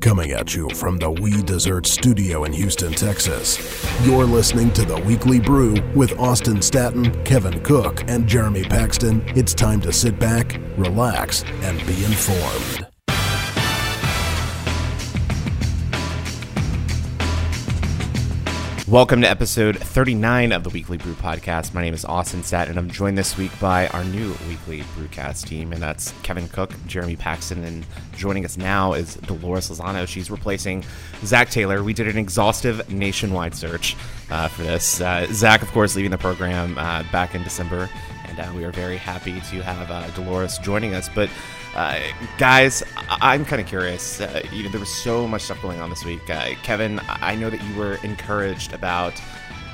Coming at you from the We Dessert Studio in Houston, Texas. You're listening to the Weekly Brew with Austin Staton, Kevin Cook, and Jeremy Paxton. It's time to sit back, relax, and be informed. Welcome to episode 39 of the Weekly Brew Podcast. My name is Austin Stat, and I'm joined this week by our new Weekly Brewcast team, and that's Kevin Cook, Jeremy Paxton, and joining us now is Dolores Lozano. She's replacing Zach Taylor. We did an exhaustive nationwide search uh, for this. Uh, Zach, of course, leaving the program uh, back in December, and uh, we are very happy to have uh, Dolores joining us. But uh, guys, I- am kind of curious. Uh, you know, there was so much stuff going on this week. Uh, Kevin, I know that you were encouraged about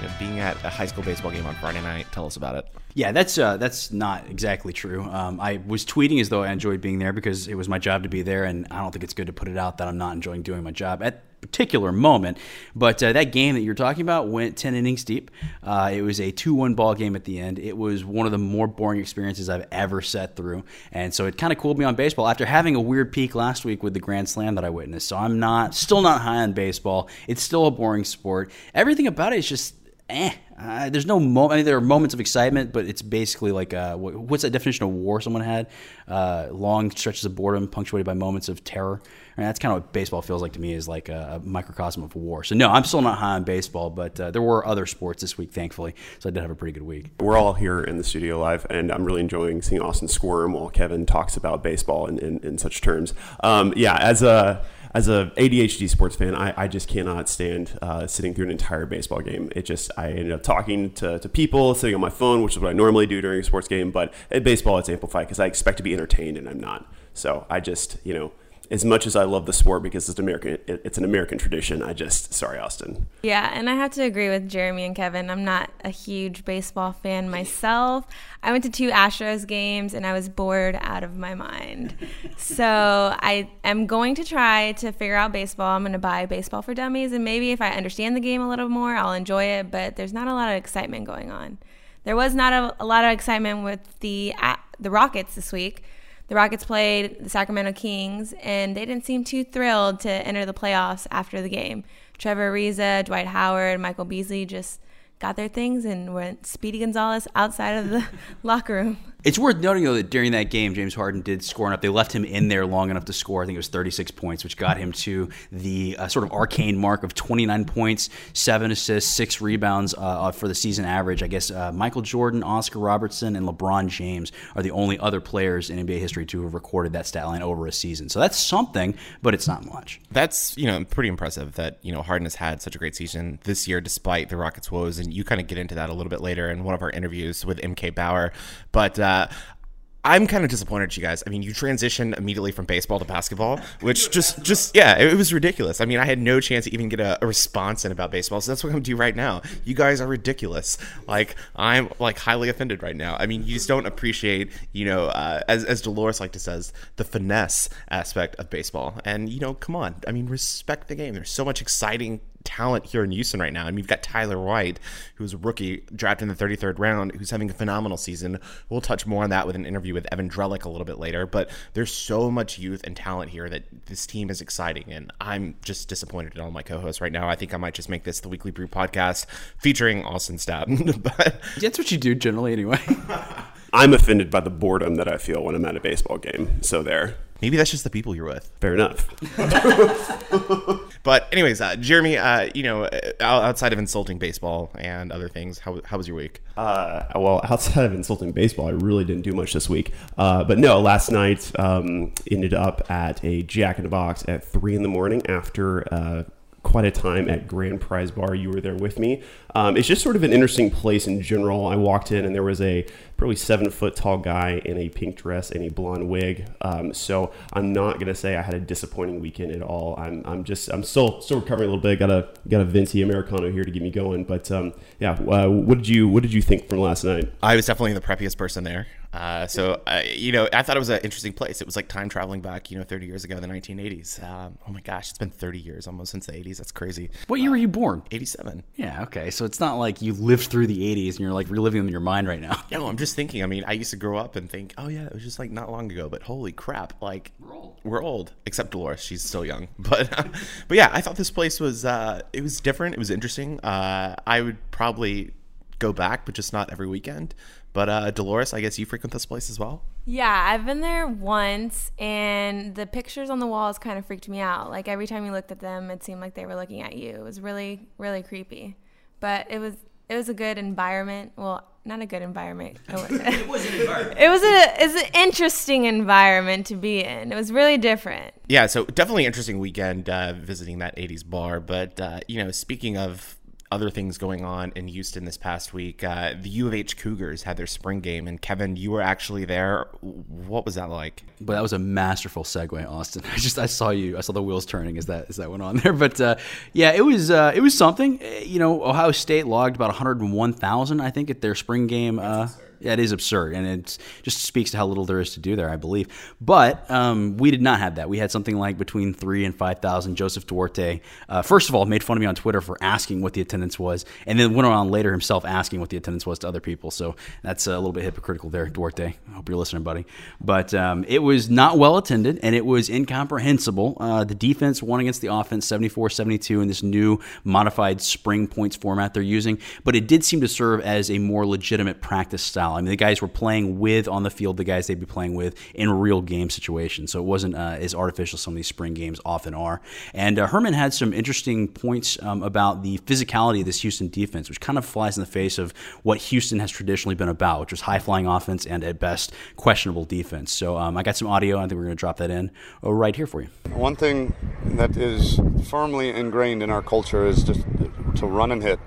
you know, being at a high school baseball game on Friday night. Tell us about it. Yeah, that's uh, that's not exactly true. Um, I was tweeting as though I enjoyed being there because it was my job to be there, and I don't think it's good to put it out that I'm not enjoying doing my job at particular moment. But uh, that game that you're talking about went 10 innings deep. Uh, it was a 2 1 ball game at the end. It was one of the more boring experiences I've ever sat through. And so it kind of cooled me on baseball after having a weird peak last week with the Grand Slam that I witnessed. So I'm not, still not high on baseball. It's still a boring sport. Everything about it is just eh. Uh, there's no moment. I mean, there are moments of excitement, but it's basically like uh, what's that definition of war someone had? Uh, long stretches of boredom punctuated by moments of terror. And that's kind of what baseball feels like to me is like a, microcosm of war. So no, I'm still not high on baseball, but uh, there were other sports this week, thankfully. So I did have a pretty good week. We're all here in the studio live, and I'm really enjoying seeing Austin squirm while Kevin talks about baseball in, in, in such terms. Um, yeah, as a as a ADHD sports fan, I, I just cannot stand uh, sitting through an entire baseball game. It just I ended up talking to, to people, sitting on my phone, which is what I normally do during a sports game. But at baseball, it's amplified because I expect to be entertained, and I'm not. So I just you know as much as I love the sport because it's American, it's an American tradition. I just sorry, Austin. Yeah, and I have to agree with Jeremy and Kevin. I'm not a huge baseball fan myself. I went to two Astros games and I was bored out of my mind. so I am going to try to figure out baseball. I'm going to buy Baseball for Dummies, and maybe if I understand the game a little more, I'll enjoy it. But there's not a lot of excitement going on. There was not a, a lot of excitement with the uh, the Rockets this week the Rockets played the Sacramento Kings, and they didn't seem too thrilled to enter the playoffs after the game. Trevor Ariza, Dwight Howard, Michael Beasley just got their things and went Speedy Gonzalez outside of the locker room. It's worth noting though that during that game, James Harden did score enough. They left him in there long enough to score. I think it was 36 points, which got him to the uh, sort of arcane mark of 29 points, seven assists, six rebounds uh, uh, for the season average. I guess uh, Michael Jordan, Oscar Robertson, and LeBron James are the only other players in NBA history to have recorded that stat line over a season. So that's something, but it's not much. That's you know pretty impressive that you know Harden has had such a great season this year despite the Rockets' woes, and you kind of get into that a little bit later in one of our interviews with MK Bower, but. Uh, I'm kind of disappointed you guys. I mean, you transitioned immediately from baseball to basketball, which just, just yeah, it, was ridiculous. I mean, I had no chance to even get a, a response in about baseball, so that's what I'm gonna do right now. You guys are ridiculous. Like, I'm like highly offended right now. I mean, you just don't appreciate, you know, uh, as as Dolores like to says, the finesse aspect of baseball. And you know, come on. I mean, respect the game. There's so much exciting talent here in Houston right now. I mean, you've got Tyler White, who's a rookie drafted in the 33rd round, who's having a phenomenal season. We'll touch more on that with an interview with Evan Drellich a little bit later. But there's so much youth and talent here that this team is exciting, and I'm just disappointed in all my co-hosts right now. I think I might just make this the Weekly Brew podcast featuring Austin Staton. but that's what you do generally, anyway. I'm offended by the boredom that I feel when I'm at a baseball game. So there. Maybe that's just the people you're with. Fair enough. but anyways, uh, Jeremy, uh, you know, uh, outside of insulting baseball and other things, how, how was your week? Uh, well, outside of insulting baseball, I really didn't do much this week. Uh, but no, last night um, ended up at a Jack in the Box at three in the morning after uh, quite a time at Grand Prize Bar. You were there with me. Um, it's just sort of an interesting place in general. I walked in and there was a probably seven foot tall guy in a pink dress and a blonde wig. Um, so I'm not gonna say I had a disappointing weekend at all. I'm, I'm just I'm still still recovering a little bit. Got a got a Venti Americano here to get me going. But um, yeah, uh, what did you what did you think from last night? I was definitely the preppiest person there. Uh, so uh, you know, I thought it was an interesting place. It was like time traveling back, you know, 30 years ago, the 1980s. Um, oh my gosh, it's been 30 years almost since the 80s. That's crazy. What year were you born? 87. Yeah. Okay. So it's not like you lived through the 80s and you're like reliving them in your mind right now. No, I'm just thinking. I mean, I used to grow up and think, oh yeah, it was just like not long ago. But holy crap, like we're old. We're old, except Dolores. She's still young. But but yeah, I thought this place was uh, it was different. It was interesting. Uh, I would probably go back, but just not every weekend. But uh, Dolores, I guess you frequent this place as well. Yeah, I've been there once, and the pictures on the walls kind of freaked me out. Like every time you looked at them, it seemed like they were looking at you. It was really, really creepy. But it was it was a good environment. Well, not a good environment. it was an environment. It was a it's an interesting environment to be in. It was really different. Yeah, so definitely interesting weekend uh, visiting that '80s bar. But uh, you know, speaking of other things going on in Houston this past week. Uh, the U of H Cougars had their spring game, and Kevin, you were actually there. What was that like? But that was a masterful segue, Austin. I just I saw you, I saw the wheels turning as that as that went on there. But uh, yeah, it was uh, it was something. You know, Ohio State logged about 101,000, I think, at their spring game. It is absurd, and it just speaks to how little there is to do there, I believe. But um, we did not have that. We had something like between three and five thousand. Joseph Duarte, uh, first of all, made fun of me on Twitter for asking what the attendance was, and then went on later himself asking what the attendance was to other people. So that's a little bit hypocritical there, Duarte. I hope you're listening, buddy. But um, it was not well attended, and it was incomprehensible. Uh, the defense won against the offense, 74-72, in this new modified spring points format they're using. But it did seem to serve as a more legitimate practice style. I mean, the guys were playing with on the field the guys they'd be playing with in real game situations. So it wasn't uh, as artificial as some of these spring games often are. And uh, Herman had some interesting points um, about the physicality of this Houston defense, which kind of flies in the face of what Houston has traditionally been about, which was high flying offense and at best questionable defense. So um, I got some audio. I think we're going to drop that in oh, right here for you. One thing that is firmly ingrained in our culture is just to run and hit.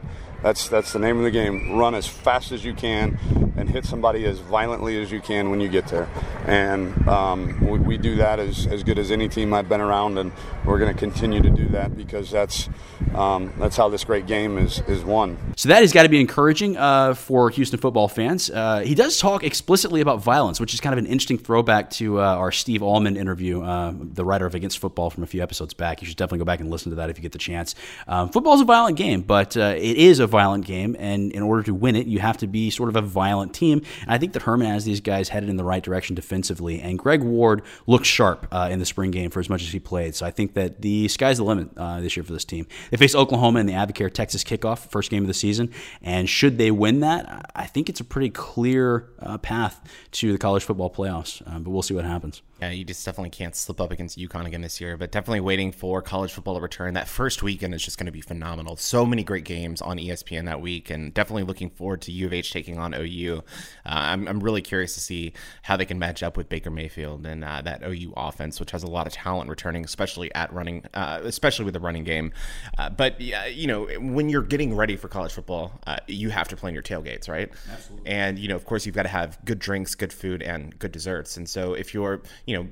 That's that's the name of the game. Run as fast as you can and hit somebody as violently as you can when you get there. And um, we, we, do that as, as good as any team I've been around, and we're going to continue to do that because that's um, that's how this great game is is won. So that has got to be encouraging uh, for Houston football fans. Uh, he does talk explicitly about violence, which is kind of an interesting throwback to uh, our Steve Almond interview, uh, the writer of Against Football from a few episodes back. You should definitely go back and listen to that if you get the chance. Um, football is a violent game, but uh, it is a violent game, and in order to win it, you have to be sort of a violent team. And I think that Herman has these guys headed in the right direction defensively, and Greg Ward looked sharp uh, in the spring game for as much as he played. So I think that the sky's the limit uh, this year for this team. They face Oklahoma in the Advocare Texas kickoff, first game of the season, and should they win that, I think it's a pretty clear uh, path to the college football playoffs. Uh, but we'll see what happens. Yeah, you just definitely can't slip up against UConn again this year, but definitely waiting for college football to return. That first weekend is just going to be phenomenal. So many great games on ESPN that week, and definitely looking forward to U of H taking on OU. Uh, I'm, I'm really curious to see how they can match up with Baker Mayfield and uh, that OU offense, which has a lot of talent returning, especially at running, uh, especially with the running game. Uh, but you know, when you're getting ready for college football, uh, you have to plan your tailgates, right? Absolutely. And you know, of course, you've got to have good drinks, good food, and good desserts. And so if you're you know,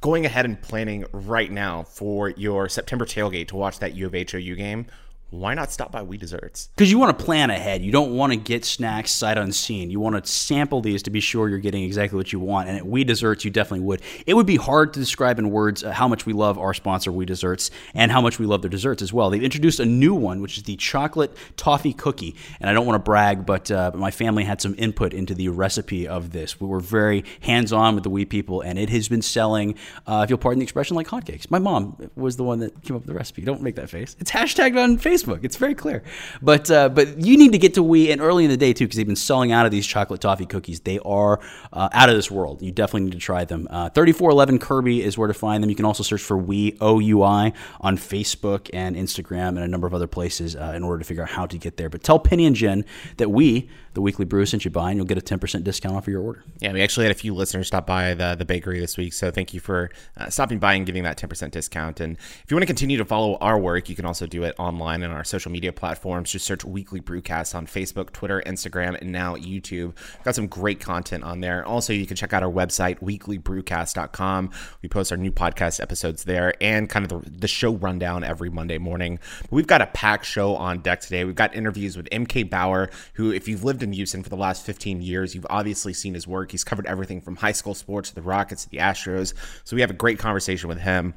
going ahead and planning right now for your September tailgate to watch that U of H OU game, why not stop by We Desserts? Because you want to plan ahead. You don't want to get snacks sight unseen. You want to sample these to be sure you're getting exactly what you want. And at We Desserts, you definitely would. It would be hard to describe in words uh, how much we love our sponsor, We Desserts, and how much we love their desserts as well. They've introduced a new one, which is the chocolate toffee cookie. And I don't want to brag, but, uh, but my family had some input into the recipe of this. We were very hands on with the We people, and it has been selling, uh, if you'll pardon the expression, like hotcakes. My mom was the one that came up with the recipe. Don't make that face. It's hashtagged on Facebook. Facebook. It's very clear. But uh, but you need to get to We and early in the day too because they've been selling out of these chocolate toffee cookies. They are uh, out of this world. You definitely need to try them. Uh, 3411 Kirby is where to find them. You can also search for We O U I on Facebook and Instagram and a number of other places uh, in order to figure out how to get there. But tell Penny and Jen that we the weekly brew sent you by, and you'll get a 10% discount off of your order. Yeah, we actually had a few listeners stop by the, the bakery this week, so thank you for uh, stopping by and giving that 10% discount. And if you want to continue to follow our work, you can also do it online our social media platforms. Just search Weekly Brewcast on Facebook, Twitter, Instagram, and now YouTube. We've got some great content on there. Also, you can check out our website, weeklybrewcast.com. We post our new podcast episodes there and kind of the, the show rundown every Monday morning. But we've got a packed show on deck today. We've got interviews with MK Bower, who, if you've lived in Houston for the last 15 years. You've obviously seen his work. He's covered everything from high school sports to the Rockets to the Astros. So we have a great conversation with him.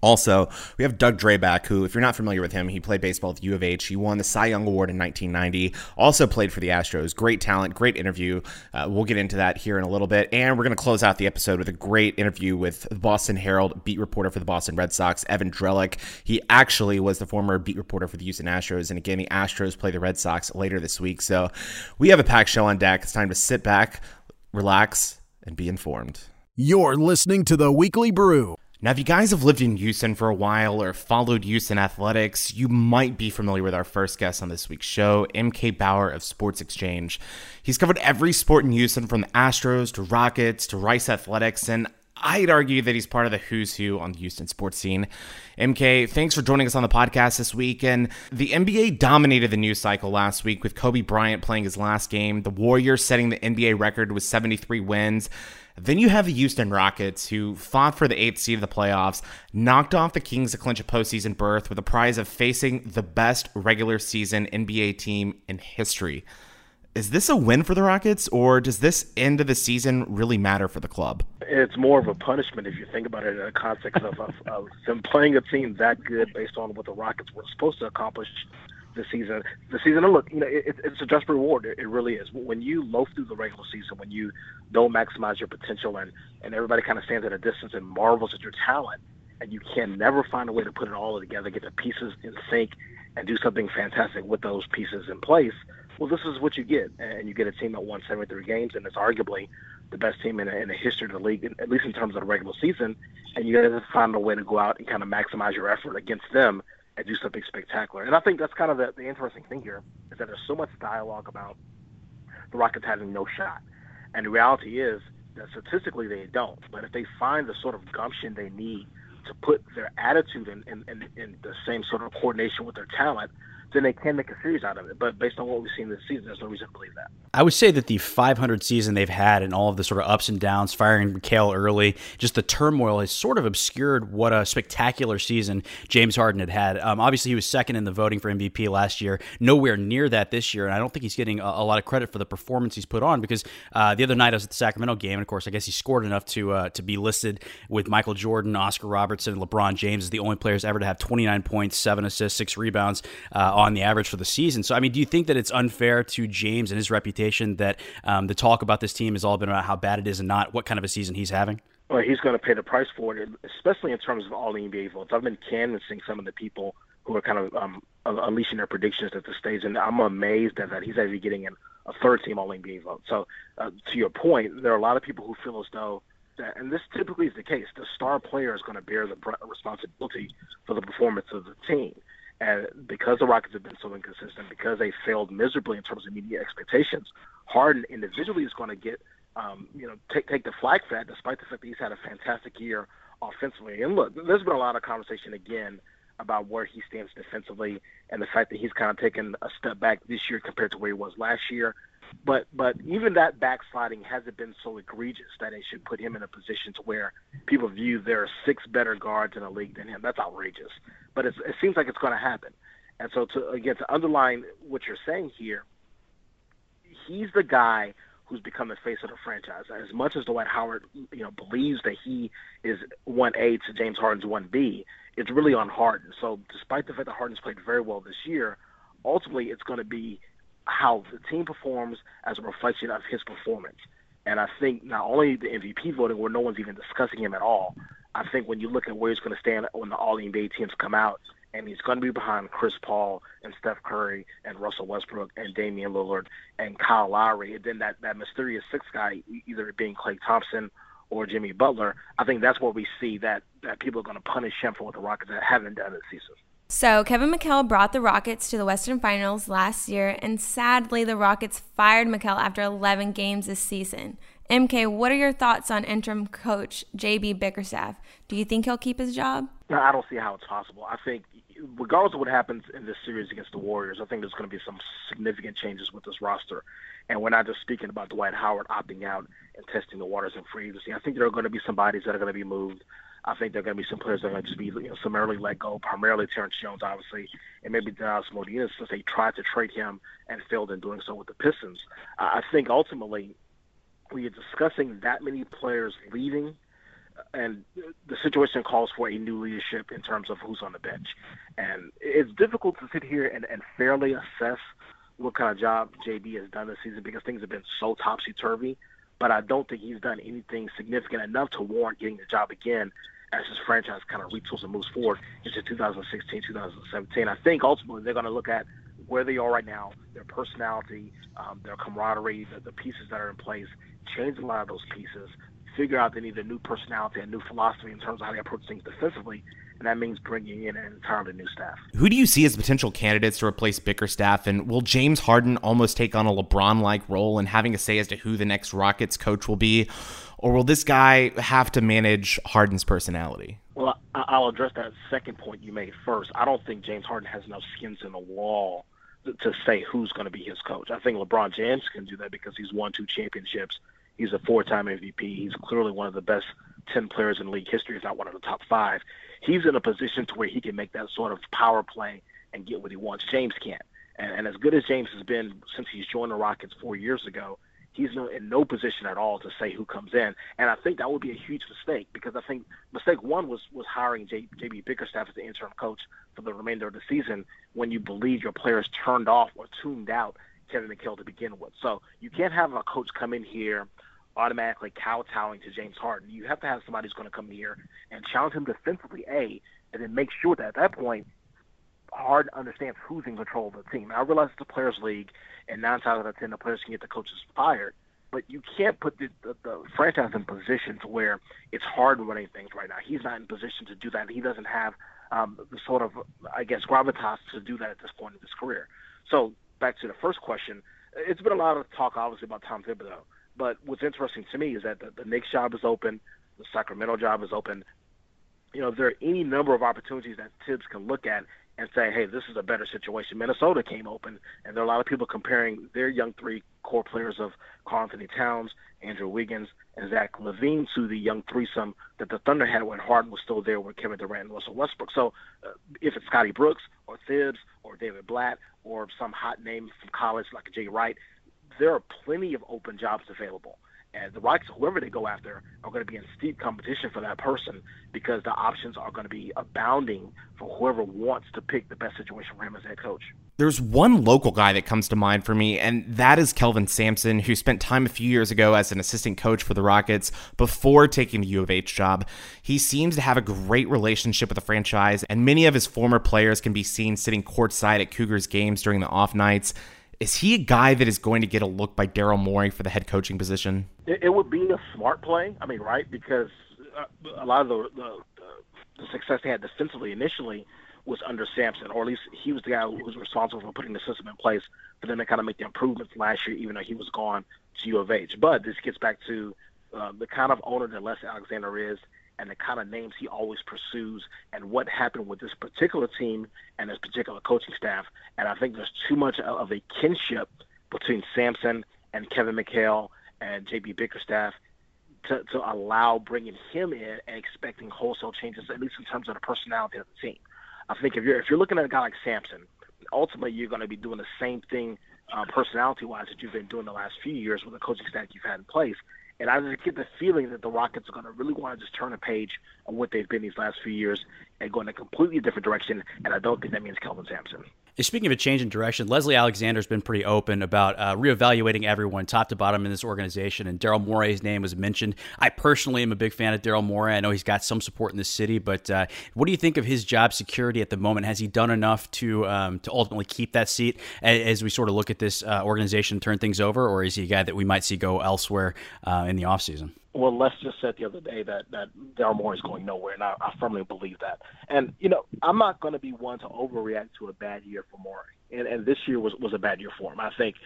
Also, we have Doug Drabek, who, if you're not familiar with him, he played baseball at U of H. He won the Cy Young Award in 1990. Also played for the Astros. Great talent, great interview. Uh, we'll get into that here in a little bit. And we're going to close out the episode with a great interview with the Boston Herald beat reporter for the Boston Red Sox, Evan Drellich. He actually was the former beat reporter for the Houston Astros. And again, the Astros play the Red Sox later this week. So we have a packed show on deck. It's time to sit back, relax, and be informed. You're listening to the Weekly Brew. Now, if you guys have lived in Houston for a while or followed Houston athletics, you might be familiar with our first guest on this week's show, MK Bower of Sports Exchange. He's covered every sport in Houston from the Astros to Rockets to Rice Athletics, and I'd argue that he's part of the who's who on the Houston sports scene. MK, thanks for joining us on the podcast this week. And the NBA dominated the news cycle last week with Kobe Bryant playing his last game, the Warriors setting the NBA record with 73 wins. Then you have the Houston Rockets, who fought for the eighth seed of the playoffs, knocked off the Kings to clinch a postseason berth with the prize of facing the best regular season NBA team in history. Is this a win for the Rockets, or does this end of the season really matter for the club? It's more of a punishment if you think about it in the context of, of, of them playing a team that good based on what the Rockets were supposed to accomplish the season. The season, and look, you know, it, it's a just reward. It, it really is. When you loaf through the regular season, when you don't maximize your potential, and and everybody kind of stands at a distance and marvels at your talent, and you can never find a way to put it all together, get the pieces in sync, and do something fantastic with those pieces in place. Well, this is what you get, and you get a team that won 73 games, and it's arguably the best team in, in the history of the league, at least in terms of the regular season. And you got to find a way to go out and kind of maximize your effort against them and do something spectacular. And I think that's kind of the, the interesting thing here is that there's so much dialogue about the Rockets having no shot. And the reality is that statistically they don't. But if they find the sort of gumption they need to put their attitude in, in, in, in the same sort of coordination with their talent, then they can make a series out of it. But based on what we've seen this season, there's no reason to believe that. I would say that the 500 season they've had and all of the sort of ups and downs, firing McHale early, just the turmoil has sort of obscured what a spectacular season James Harden had had. Um, obviously, he was second in the voting for MVP last year, nowhere near that this year, and I don't think he's getting a, a lot of credit for the performance he's put on because uh, the other night I was at the Sacramento game, and of course, I guess he scored enough to uh, to be listed with Michael Jordan, Oscar Robertson, and LeBron James as the only players ever to have 29 points, seven assists, six rebounds uh, on the average for the season. So, I mean, do you think that it's unfair to James and his reputation that um, the talk about this team has all been about how bad it is and not what kind of a season he's having? Well, he's going to pay the price for it, especially in terms of all the NBA votes. I've been canvassing some of the people who are kind of um, unleashing their predictions at the stage, and I'm amazed at that he's actually getting a third team All NBA vote. So, uh, to your point, there are a lot of people who feel as though that, and this typically is the case, the star player is going to bear the responsibility for the performance of the team. And because the Rockets have been so inconsistent, because they failed miserably in terms of media expectations, Harden individually is going to get, um, you know, take take the flag for that, despite the fact that he's had a fantastic year offensively. And look, there's been a lot of conversation again about where he stands defensively and the fact that he's kind of taken a step back this year compared to where he was last year. But but even that backsliding hasn't been so egregious that it should put him in a position to where people view there are six better guards in the league than him. That's outrageous. But it seems like it's going to happen. And so to again to underline what you're saying here, he's the guy who's become the face of the franchise. As much as Dwight Howard, you know, believes that he is one A to James Harden's one B, it's really on Harden. So despite the fact that Harden's played very well this year, ultimately it's going to be how the team performs as a reflection of his performance. And I think not only the MVP voting, where no one's even discussing him at all, I think when you look at where he's going to stand when the All NBA teams come out, and he's going to be behind Chris Paul and Steph Curry and Russell Westbrook and Damian Lillard and Kyle Lowry, and then that that mysterious sixth guy, either being Klay Thompson or Jimmy Butler. I think that's where we see that that people are going to punish him for what the Rockets that haven't done this season. So, Kevin McHale brought the Rockets to the Western Finals last year, and sadly, the Rockets fired McHale after 11 games this season. MK, what are your thoughts on interim coach JB Bickerstaff? Do you think he'll keep his job? No, I don't see how it's possible. I think, regardless of what happens in this series against the Warriors, I think there's going to be some significant changes with this roster. And we're not just speaking about Dwight Howard opting out and testing the waters in free agency. I think there are going to be some bodies that are going to be moved. I think there are going to be some players that are going to just be you know, summarily let go, primarily Terrence Jones, obviously, and maybe Donatas Motiejunas, since they tried to trade him and failed in doing so with the Pistons. I think ultimately, when you're discussing that many players leaving, and the situation calls for a new leadership in terms of who's on the bench. And it's difficult to sit here and, and fairly assess what kind of job JB has done this season because things have been so topsy turvy. But I don't think he's done anything significant enough to warrant getting the job again as his franchise kind of retools and moves forward into 2016, 2017. I think ultimately they're going to look at where they are right now, their personality, um, their camaraderie, the, the pieces that are in place, change a lot of those pieces, figure out they need a new personality, and new philosophy in terms of how they approach things defensively, and that means bringing in an entirely new staff. Who do you see as potential candidates to replace Bickerstaff, and will James Harden almost take on a LeBron-like role in having a say as to who the next Rockets coach will be, or will this guy have to manage Harden's personality? Well, I'll address that second point you made first. I don't think James Harden has enough skins in the wall to say who's going to be his coach. I think LeBron James can do that because he's won two championships He's a four-time MVP. He's clearly one of the best 10 players in league history, if not one of the top five. He's in a position to where he can make that sort of power play and get what he wants. James can't. And, and as good as James has been since he's joined the Rockets four years ago, he's no, in no position at all to say who comes in. And I think that would be a huge mistake because I think mistake one was was hiring JB Bickerstaff as the interim coach for the remainder of the season when you believe your players turned off or tuned out Kevin McHale to begin with. So you can't have a coach come in here automatically kowtowing to James Harden. You have to have somebody who's going to come here and challenge him defensively, A, and then make sure that at that point, Harden understands who's in control of the team. I realize it's a players' league, and nine times out of ten, the players can get the coaches fired. But you can't put the, the, the franchise in position to where it's hard running things right now. He's not in position to do that. He doesn't have um, the sort of, I guess, gravitas to do that at this point in his career. So back to the first question, it's been a lot of talk, obviously, about Tom Thibodeau. But what's interesting to me is that the, the Knicks job is open, the Sacramento job is open. You know, there are any number of opportunities that Thibs can look at and say, hey, this is a better situation. Minnesota came open, and there are a lot of people comparing their young three core players of Karl-Anthony Towns, Andrew Wiggins, and Zach LaVine to the young threesome that the Thunder had when Harden was still there with Kevin Durant and Russell Westbrook. So uh, if it's Scotty Brooks or Thibs or David Blatt or some hot name from college like Jay Wright, there are plenty of open jobs available. And the Rockets, whoever they go after, are going to be in steep competition for that person because the options are going to be abounding for whoever wants to pick the best situation for him as head coach. There's one local guy that comes to mind for me, and that is Kelvin Sampson, who spent time a few years ago as an assistant coach for the Rockets before taking the U of H job. He seems to have a great relationship with the franchise, and many of his former players can be seen sitting courtside at Cougars games during the off nights. Is he a guy that is going to get a look by Daryl Morey for the head coaching position? It, it would be a smart play. I mean, right? Because uh, a lot of the, the, the success they had defensively initially was under Sampson, or at least he was the guy who was responsible for putting the system in place for them to kind of make the improvements last year, even though he was gone to U of H. But this gets back to uh, the kind of owner that Les Alexander is and the kind of names he always pursues and what happened with this particular team and this particular coaching staff. And I think there's too much of a kinship between Sampson and Kevin McHale and JB Bickerstaff to, to allow bringing him in and expecting wholesale changes, at least in terms of the personality of the team. I think if you're if you're looking at a guy like Sampson, ultimately you're going to be doing the same thing uh, personality-wise that you've been doing the last few years with the coaching staff you've had in place. And I just get the feeling that the Rockets are going to really want to just turn a page on what they've been these last few years and go in a completely different direction. And I don't think that means Kelvin Sampson. Speaking of a change in direction, Leslie Alexander's been pretty open about uh, reevaluating everyone top to bottom in this organization, and Daryl Morey's name was mentioned. I personally am a big fan of Daryl Morey. I know he's got some support in the city, but uh, what do you think of his job security at the moment? Has he done enough to um, to ultimately keep that seat as, we sort of look at this uh, organization turn things over, or is he a guy that we might see go elsewhere uh, in the offseason? Well, Les just said the other day that that Daryl Morey is going nowhere, and I, I firmly believe that. And you know, I'm not going to be one to overreact to a bad year for Morey, and and this year was was a bad year for him. I think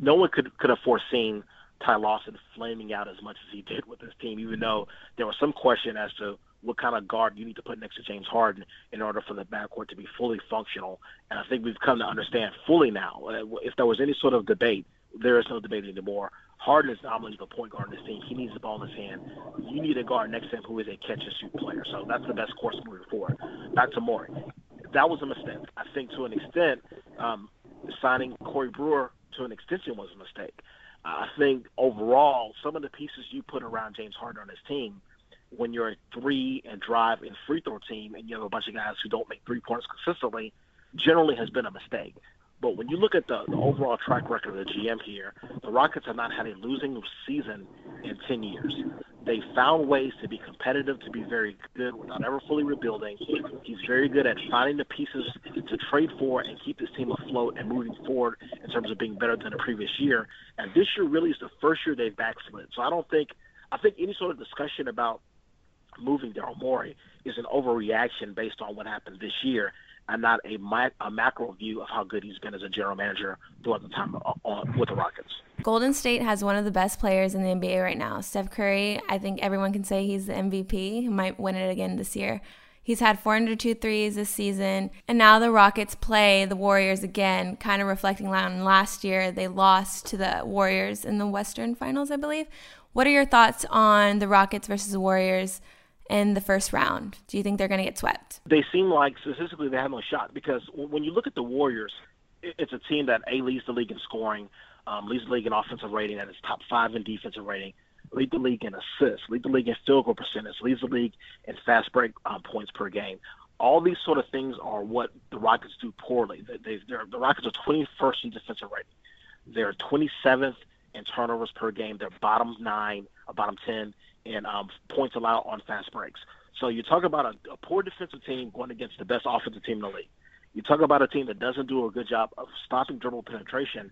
no one could could have foreseen Ty Lawson flaming out as much as he did with this team, even though there was some question as to what kind of guard you need to put next to James Harden in order for the backcourt to be fully functional. And I think we've come to understand fully now. Uh, if there was any sort of debate, there is no debate anymore Harden is nominally the point guard in this team. He needs the ball in his hand. You need a guard next to him who is a catch and shoot player. So that's the best course moving forward. Back to Morey. That was a mistake. I think to an extent, um, signing Corey Brewer to an extension was a mistake. I think overall, some of the pieces you put around James Harden on his team when you're a three and drive and free throw team and you have a bunch of guys who don't make three pointers consistently, generally has been a mistake. But when you look at the, the overall track record of the GM here, the Rockets have not had a losing season in 10 years. They found ways to be competitive, to be very good without ever fully rebuilding. He's very good at finding the pieces to trade for and keep this team afloat and moving forward in terms of being better than the previous year. And this year really is the first year they've backslid. So I don't think I think any sort of discussion about moving Daryl Morey is an overreaction based on what happened this year and not a, a macro view of how good he's been as a general manager throughout the time on, with the Rockets. Golden State has one of the best players in the NBA right now. Steph Curry, I think everyone can say he's the MVP. He might win it again this year. He's had 402 threes this season, and now the Rockets play the Warriors again, kind of reflecting on last year. They lost to the Warriors in the Western Finals, I believe. What are your thoughts on the Rockets versus the Warriors in the first round? Do you think they're going to get swept? They seem like statistically they have no shot because when you look at the Warriors, it's a team that a leads the league in scoring, um, leads the league in offensive rating, and it's top five in defensive rating. Lead the league in assists, lead the league in field goal percentage, leads the league in fast break um, points per game. All these sort of things are what the Rockets do poorly. They, the Rockets are 21st in defensive rating. They're 27th in turnovers per game. They're bottom nine, or bottom 10 in um, points allowed on fast breaks. So you talk about a, a poor defensive team going against the best offensive team in the league. You talk about a team that doesn't do a good job of stopping dribble penetration,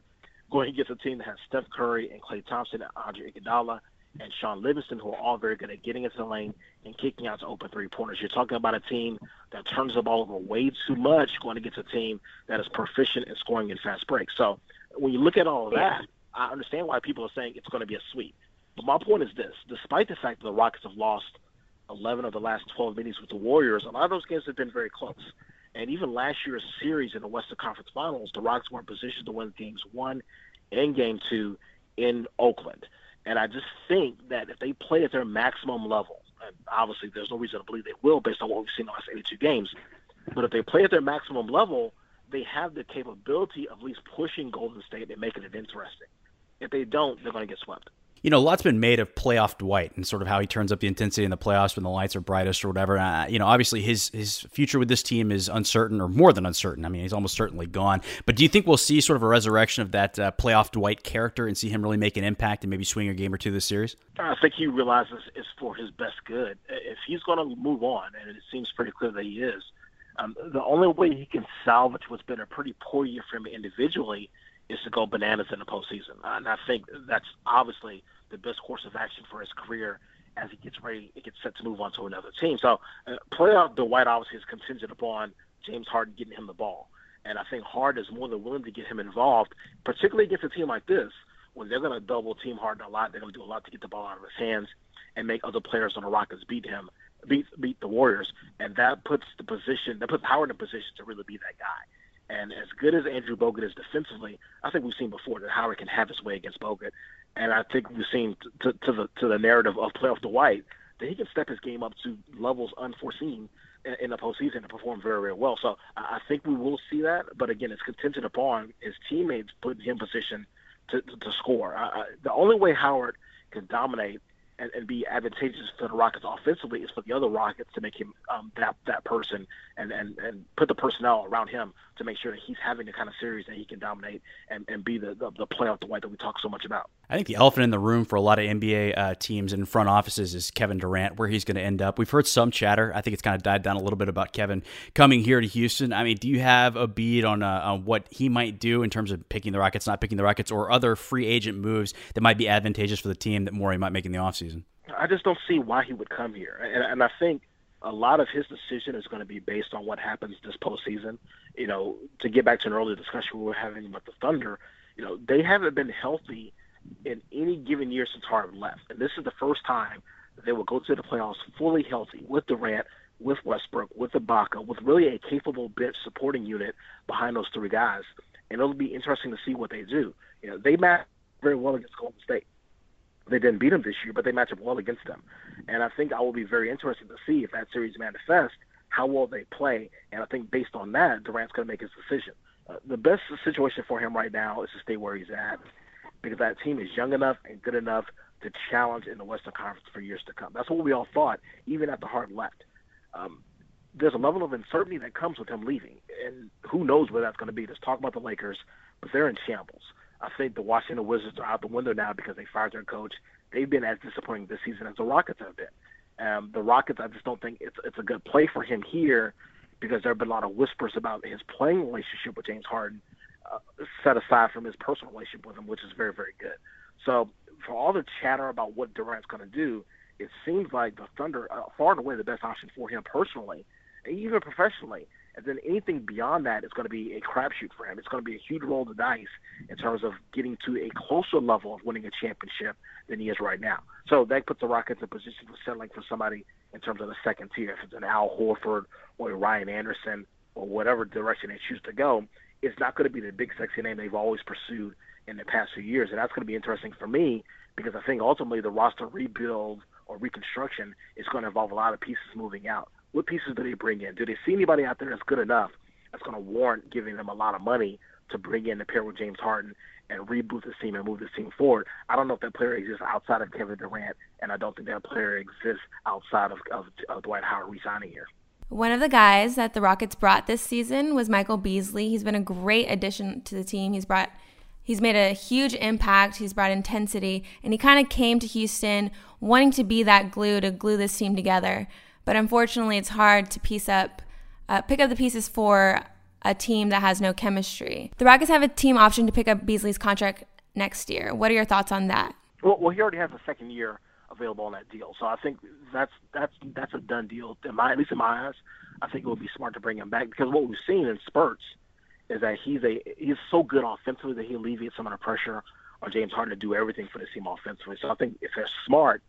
going against a team that has Steph Curry and Klay Thompson and Andre Iguodala and Shaun Livingston, who are all very good at getting into the lane and kicking out to open three pointers. You're talking about a team that turns the ball over way too much, going against a team that is proficient in scoring in fast breaks. So when you look at all of that, I understand why people are saying it's going to be a sweep. But my point is this: despite the fact that the Rockets have lost 11 of the last 12 meetings with the Warriors, a lot of those games have been very close. And even last year's series in the Western Conference Finals, the Rockets were in position to win games one and game two in Oakland. And I just think that if they play at their maximum level, and obviously there's no reason to believe they will based on what we've seen in the last 82 games, but if they play at their maximum level, they have the capability of at least pushing Golden State and making it interesting. If they don't, they're going to get swept you know, a lot's been made of playoff Dwight and sort of how he turns up the intensity in the playoffs when the lights are brightest or whatever. Uh, you know, obviously his his future with this team is uncertain or more than uncertain. I mean, he's almost certainly gone. But do you think we'll see sort of a resurrection of that uh, playoff Dwight character and see him really make an impact and maybe swing a game or two this series? I think he realizes it's for his best good. If he's going to move on, and it seems pretty clear that he is, um, the only way he can salvage what's been a pretty poor year for him individually is to go bananas in the postseason. And I think that's obviously – the best course of action for his career as he gets ready, he gets set to move on to another team. So, uh, playoff Dwight obviously is contingent upon James Harden getting him the ball, and I think Harden is more than willing to get him involved, particularly against a team like this when they're going to double team Harden a lot. They're going to do a lot to get the ball out of his hands and make other players on the Rockets beat him, beat beat the Warriors, and that puts the position that puts Howard in a position to really be that guy. And as good as Andrew Bogut is defensively, I think we've seen before that Howard can have his way against Bogut and I think we've seen to, to the to the narrative of playoff Dwight that he can step his game up to levels unforeseen in, in the postseason and perform very very well. So I think we will see that, but again, it's contingent upon his teammates putting him in position to, to, to score. I, I, the only way Howard can dominate and, and be advantageous to the Rockets offensively is for the other Rockets to make him um, that that person and, and and put the personnel around him to make sure that he's having the kind of series that he can dominate and, and be the, the, the playoff Dwight that we talk so much about. I think the elephant in the room for a lot of NBA uh, teams and front offices is Kevin Durant, where he's going to end up. We've heard some chatter. I think it's kind of died down a little bit about Kevin coming here to Houston. I mean, do you have a bead on, uh, on what he might do in terms of picking the Rockets, not picking the Rockets, or other free agent moves that might be advantageous for the team that Morey might make in the offseason? I just don't see why he would come here, and, and I think a lot of his decision is going to be based on what happens this postseason. You know, to get back to an earlier discussion we were having about the Thunder, you know, they haven't been healthy in any given year since Harden left, and this is the first time they will go to the playoffs fully healthy with Durant, with Westbrook, with Ibaka, with really a capable bench supporting unit behind those three guys, and it'll be interesting to see what they do. You know, they match very well against Golden State. They didn't beat them this year, but they match up well against them. And I think I will be very interested to see if that series manifests, how well they play. And I think based on that, Durant's going to make his decision. Uh, the best situation for him right now is to stay where he's at because that team is young enough and good enough to challenge in the Western Conference for years to come. That's what we all thought, even after Harden left. Um, there's a level of uncertainty that comes with him leaving, and who knows where that's going to be. There's talk about the Lakers, but they're in shambles. I think the Washington Wizards are out the window now because they fired their coach. They've been as disappointing this season as the Rockets have been. Um, the Rockets, I just don't think it's it's a good play for him here because there have been a lot of whispers about his playing relationship with James Harden, set aside from his personal relationship with him, which is very very good. So for all the chatter about what Durant's going to do, it seems like the Thunder far and away the best option for him personally, and even professionally. And then anything beyond that is going to be a crapshoot for him. It's going to be a huge roll of the dice in terms of getting to a closer level of winning a championship than he is right now. So that puts the Rockets in a position for settling for somebody in terms of the second tier. If it's an Al Horford or a Ryan Anderson or whatever direction they choose to go, it's not going to be the big sexy name they've always pursued in the past few years. And that's going to be interesting for me because I think ultimately the roster rebuild or reconstruction is going to involve a lot of pieces moving out what pieces do they bring in? Do they see anybody out there that's good enough that's going to warrant giving them a lot of money to bring in the pair with James Harden and reboot this team and move this team forward? I don't know if that player exists outside of Kevin Durant, and I don't think that player exists outside of, of, of Dwight Howard resigning here. One of the guys that the Rockets brought this season was Michael Beasley. He's been a great addition to the team. He's brought he's made a huge impact. He's brought intensity, and he kind of came to Houston wanting to be that glue to glue this team together. But unfortunately, it's hard to piece up, uh, pick up the pieces for a team that has no chemistry. The Rockets have a team option to pick up Beasley's contract next year. What are your thoughts on that? Well, well, he already has a second year available on that deal, so I think that's that's that's a done deal. In my, at least in my eyes, I think it would be smart to bring him back because what we've seen in spurts is that he's a he's so good offensively that he alleviates some of the pressure on James Harden to do everything for the team offensively. So I think if they're smart,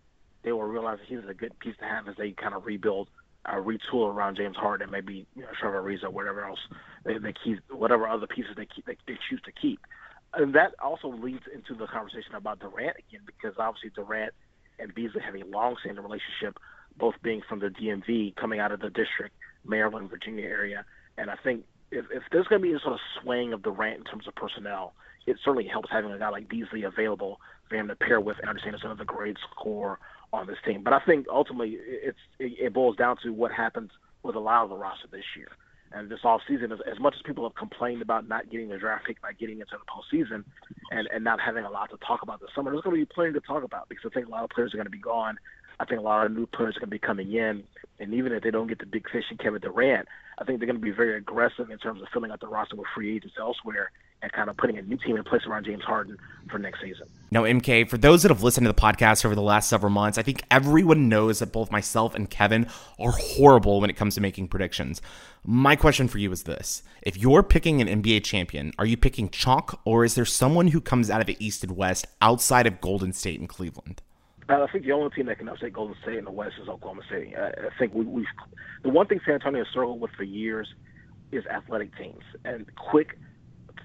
they will realize that he's a good piece to have as they kind of rebuild, uh, retool around James Harden, and maybe you know, Trevor Ariza, or whatever else they, they keep, whatever other pieces they keep, they, they choose to keep. And that also leads into the conversation about Durant again, because obviously Durant and Beasley have a long-standing relationship, both being from the DMV, coming out of the district, Maryland, Virginia area. And I think if, if there's going to be a sort of swaying of the Durant in terms of personnel, it certainly helps having a guy like Beasley available for him to pair with and understand some of the grade score on this team. But I think ultimately it's it, it boils down to what happens with a lot of the roster this year. And this off season, as, as much as people have complained about not getting the draft pick by getting into the postseason and, and not having a lot to talk about this summer, there's going to be plenty to talk about because I think a lot of players are going to be gone. I think a lot of new players are going to be coming in. And even if they don't get the big fish in Kevin Durant, I think they're going to be very aggressive in terms of filling out the roster with free agents elsewhere and kind of putting a new team in place around James Harden for next season. Now, MK, for those that have listened to the podcast over the last several months, I think everyone knows that both myself and Kevin are horrible when it comes to making predictions. My question for you is this If you're picking an NBA champion, are you picking chalk, or is there someone who comes out of the East and West outside of Golden State and Cleveland? Uh, I think the only team that can upset Golden State in the West is Oklahoma City. I, I think we, we, the one thing San Antonio has struggled with for years is athletic teams and quick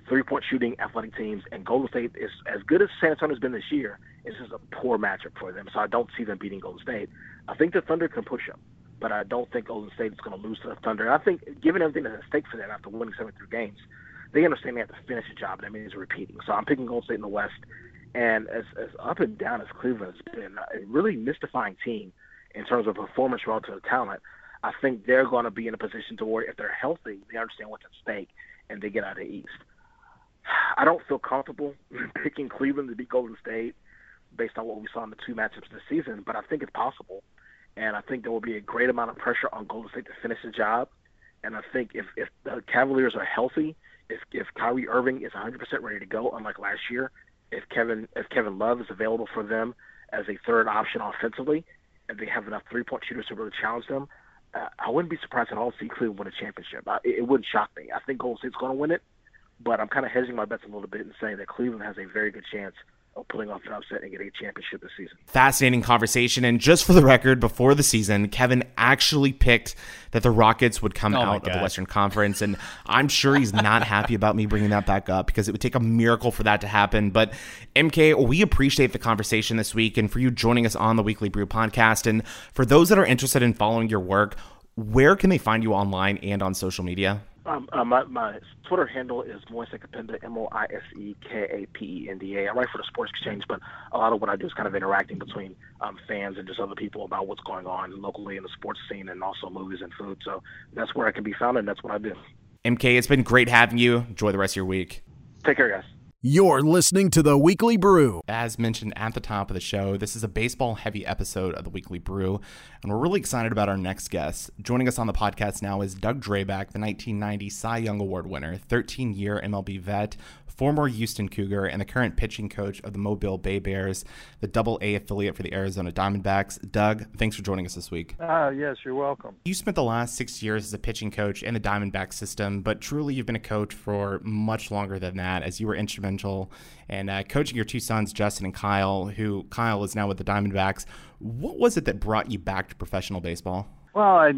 three point shooting athletic teams, and Golden State is as good as San Antonio's been this year. It's just a poor matchup for them, so I don't see them beating Golden State. I think the Thunder can push them, but I don't think Golden State is going to lose to the Thunder. I think, given everything that's at stake for them after winning 73 games, they understand they have to finish the job, and that means repeating. So I'm picking Golden State in the West. And as, as up and down as Cleveland has been, a really mystifying team in terms of performance relative to talent, I think they're going to be in a position to where if they're healthy, they understand what's at stake and they get out of the East. I don't feel comfortable picking Cleveland to beat Golden State based on what we saw in the two matchups this season, but I think it's possible. And I think there will be a great amount of pressure on Golden State to finish the job. And I think if, if the Cavaliers are healthy, if if Kyrie Irving is 100% ready to go, unlike last year, if Kevin if Kevin Love is available for them as a third option offensively, and they have enough three point shooters to really challenge them, uh, I wouldn't be surprised at all to see Cleveland win a championship. I, it, it wouldn't shock me. I think Golden State's going to win it, but I'm kind of hedging my bets a little bit and saying that Cleveland has a very good chance of pulling off an upset and getting a championship this season. Fascinating conversation. And just for the record, before the season, Kevin actually picked that the Rockets would come oh out of the Western Conference. And I'm sure he's not happy about me bringing that back up because it would take a miracle for that to happen. But MK, we appreciate the conversation this week and for you joining us on the Weekly Brew podcast. And for those that are interested in following your work, where can they find you online and on social media? Um, uh, my, my Twitter handle is Moise Kapenda, M O I S E K A P E N D A. I write for the Sports Exchange, but a lot of what I do is kind of interacting between um, fans and just other people about what's going on locally in the sports scene and also movies and food. So that's where I can be found, and that's what I do. MK, it's been great having you. Enjoy the rest of your week. Take care, guys. You're listening to the Weekly Brew. As mentioned at the top of the show, this is a baseball heavy episode of the Weekly Brew, and we're really excited about our next guest. Joining us on the podcast now is Doug Drabek, the 1990 Cy Young Award winner, 13 year MLB vet, former Houston Cougar, and the current pitching coach of the Mobile Bay Bears, the double A affiliate for the Arizona Diamondbacks. Doug, thanks for joining us this week. Ah, uh, yes, you're welcome. You spent the last six years as a pitching coach in the Diamondback system, but truly you've been a coach for much longer than that, as you were instrumental in uh, coaching your two sons, Justin and Kyle, who Kyle is now with the Diamondbacks. What was it that brought you back to professional baseball? Well, I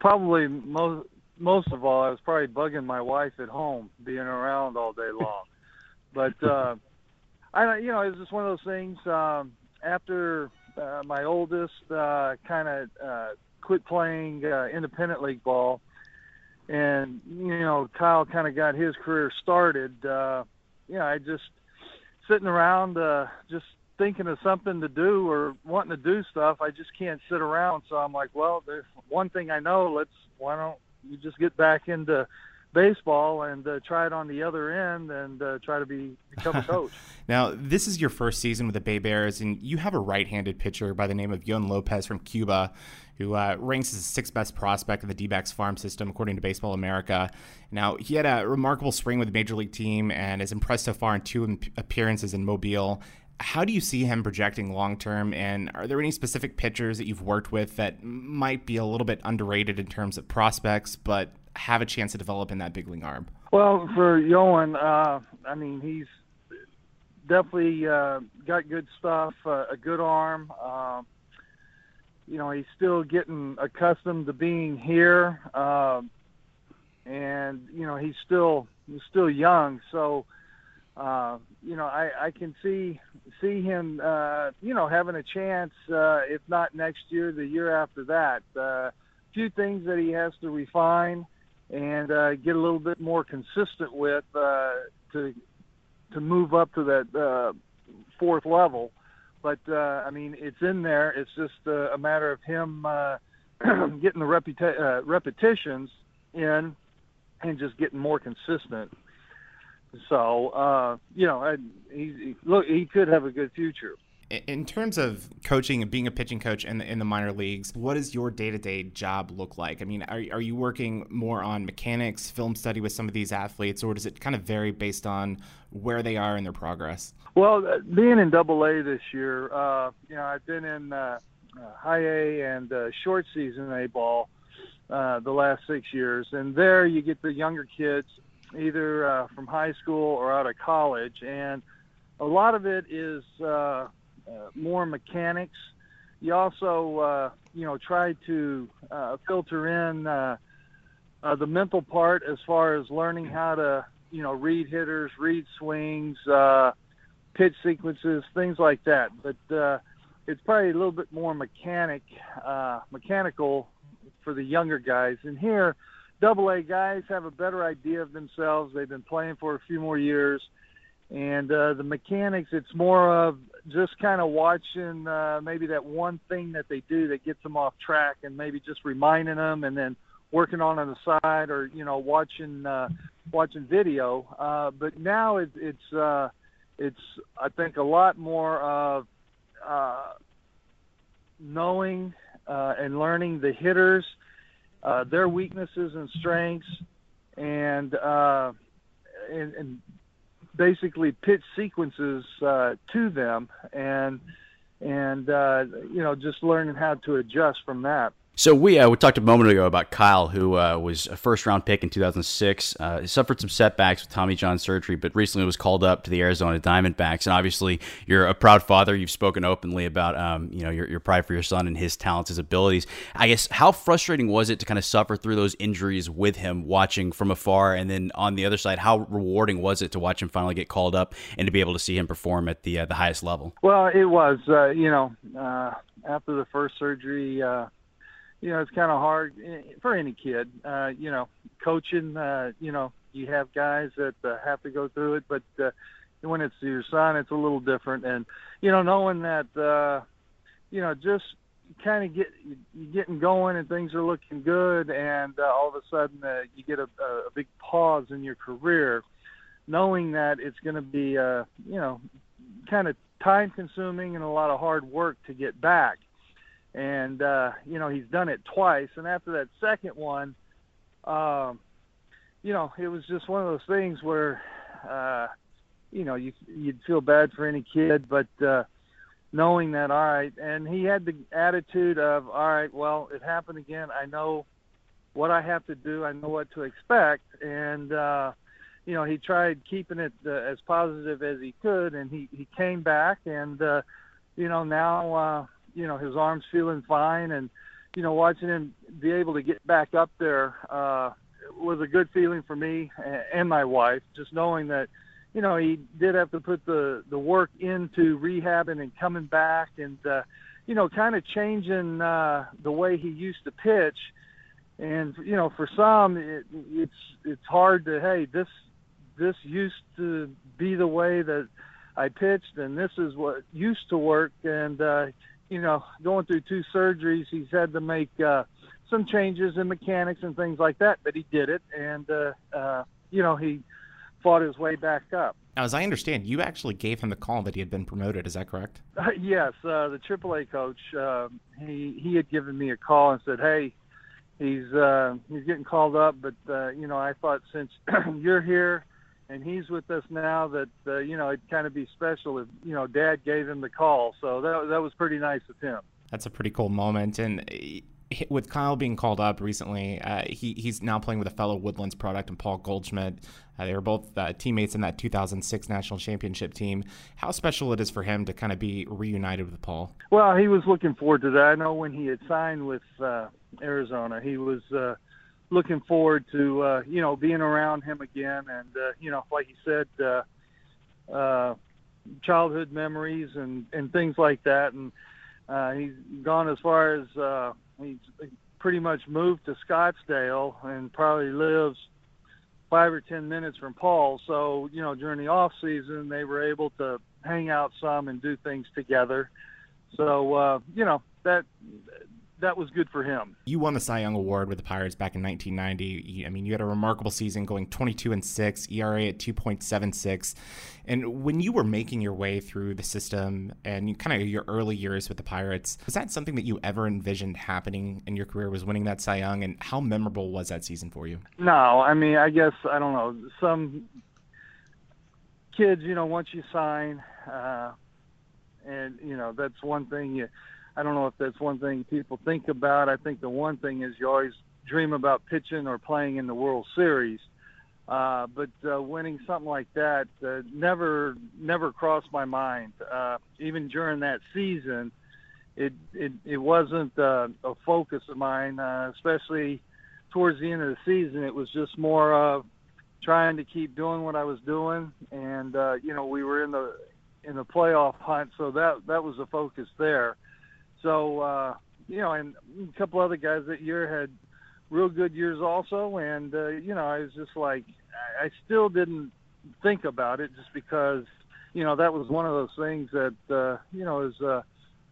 probably most most of all, I was probably bugging my wife at home, being around all day long. but uh, I, you know, it was just one of those things. Um, after uh, my oldest uh, kind of uh, quit playing uh, independent league ball, and you know, Kyle kind of got his career started. Uh, you know, I just sitting around, uh, just thinking of something to do or wanting to do stuff. I just can't sit around. So I'm like, well, there's one thing I know. Let's why don't you just get back into baseball and uh, try it on the other end and uh, try to be become a coach. now, this is your first season with the Bay Bears, and you have a right-handed pitcher by the name of Yoan Lopez from Cuba, who uh, ranks as the sixth best prospect in the D-backs farm system according to Baseball America. Now, he had a remarkable spring with the major league team and is impressed so far in two appearances in Mobile. How do you see him projecting long term? And are there any specific pitchers that you've worked with that might be a little bit underrated in terms of prospects, but have a chance to develop in that big league arm? Well, for Yoan, uh, I mean, he's definitely uh, got good stuff, uh, a good arm. Uh, you know, he's still getting accustomed to being here, uh, and you know, he's still he's still young, so uh, you know, I, I can see see him, uh, you know, having a chance, uh, if not next year, the year after that. Uh, few things that he has to refine and uh, get a little bit more consistent with uh, to to move up to that uh, fourth level. But uh, I mean, it's in there. It's just uh, a matter of him uh, getting the reputa- uh, repetitions in and just getting more consistent. So uh, you know, I, he, he, look, he could have a good future. In terms of coaching and being a pitching coach in the, in the minor leagues, what does your day to day job look like? I mean, are, are you working more on mechanics, film study with some of these athletes, or does it kind of vary based on where they are in their progress? Well, uh, being in Double A this year, uh, you know, I've been in uh, uh High A and uh, short season A ball uh, the last six years, and there you get the younger kids either from high school or out of college, and a lot of it is more mechanics. You also, uh, you know, try to uh, filter in uh, uh, the mental part as far as learning how to, you know, read hitters, read swings, uh, pitch sequences, things like that. But uh, it's probably a little bit more mechanic, uh, mechanical for the younger guys. And here, double A guys have a better idea of themselves. They've been playing for a few more years. And uh, the mechanics, it's more of just kind of watching uh, maybe that one thing that they do that gets them off track and maybe just reminding them and then working on on the side or, you know, watching uh, watching video. Uh, but now it, it's, uh, it's, I think, a lot more of uh, knowing uh, and learning the hitters – uh, their weaknesses and strengths, and, uh, and, and basically pitch sequences uh, to them, and and uh, you know just learning how to adjust from that. So we uh, we talked a moment ago about Kyle, who uh, was a first round pick in 2006. Uh, suffered some setbacks with Tommy John surgery, but recently was called up to the Arizona Diamondbacks. And obviously, you're a proud father. You've spoken openly about um, you know your, your pride for your son and his talents, his abilities. I guess how frustrating was it to kind of suffer through those injuries with him, watching from afar, and then on the other side, how rewarding was it to watch him finally get called up and to be able to see him perform at the uh, the highest level? Well, it was. Uh, you know, uh, after the first surgery you know, it's kind of hard eh, for any kid. Uh, you know, coaching, uh, you know, you have guys that uh, have to go through it, but uh, when it's your son, it's a little different. And you know, knowing that, uh, you know, just kind of get you getting going and things are looking good, and uh, all of a sudden uh, you get a, a big pause in your career, knowing that it's going to be, uh, you know, kind of time consuming and a lot of hard work to get back. And uh, you know, he's done it twice, and after that second one, um, you know, it was just one of those things where, uh, you know, you you'd feel bad for any kid, but uh, knowing that, all right, and he had the attitude of, all right, well, it happened again. I know what I have to do. I know what to expect, and uh, you know, he tried keeping it uh, as positive as he could, and he he came back, and uh, you know, now uh, you know his arms feeling fine, and you know, watching him be able to get back up there uh, was a good feeling for me and my wife, just knowing that you know he did have to put the the work into rehabbing and coming back, and uh, you know, kind of changing uh, the way he used to pitch. And you know, for some, it, it's it's hard to hey this this used to be the way that I pitched, and this is what used to work. And uh, you know, going through two surgeries, he's had to make uh, some changes in mechanics and things like that. But he did it, and uh, uh, you know, he fought his way back up. Now, as I understand, you actually gave him the call that he had been promoted. Is that correct? Uh, yes, uh, the AAA coach. Uh, he he had given me a call and said, "Hey, he's uh, he's getting called up, but uh, you know, I thought since you're here." And he's with us now that uh, you know it'd kind of be special if you know dad gave him the call so that that was pretty nice of him that's a pretty cool moment and uh, with Kyle being called up recently, uh, he he's now playing with a fellow Woodlands product and Paul Goldschmidt. Uh, they were both uh, teammates in that 2006 national championship team. How special it is for him to kind of be reunited with Paul? Well, he was looking forward to that. I know when he had signed with uh, Arizona, he was uh, looking forward to uh, you know being around him again, and uh, you know, like he said, uh, uh, childhood memories and and things like that. And uh, he's gone as far as uh, he's pretty much moved to Scottsdale and probably lives five or ten minutes from Paul. So you know, during the off season, they were able to hang out some and do things together. So uh, you know that that was good for him. You won the Cy Young Award with the Pirates back in 1990. I mean, you had a remarkable season going 22 and 6, ERA at 2.76. And when you were making your way through the system and you, kind of your early years with the Pirates, was that something that you ever envisioned happening in your career was winning that Cy Young and how memorable was that season for you? No, I mean, I guess I don't know. Some kids, you know, once you sign uh and you know, that's one thing you I don't know if that's one thing people think about. I think the one thing is you always dream about pitching or playing in the World Series. Uh, but uh, winning something like that uh, never never crossed my mind. Uh, even during that season, it it, it wasn't uh, a focus of mine. Uh, especially towards the end of the season, it was just more of trying to keep doing what I was doing, and uh, you know we were in the in the playoff hunt, so that that was the focus there. So, uh, you know, and a couple other guys that year had real good years also. And, uh, you know, I was just like, I still didn't think about it just because, you know, that was one of those things that, uh, you know, is a,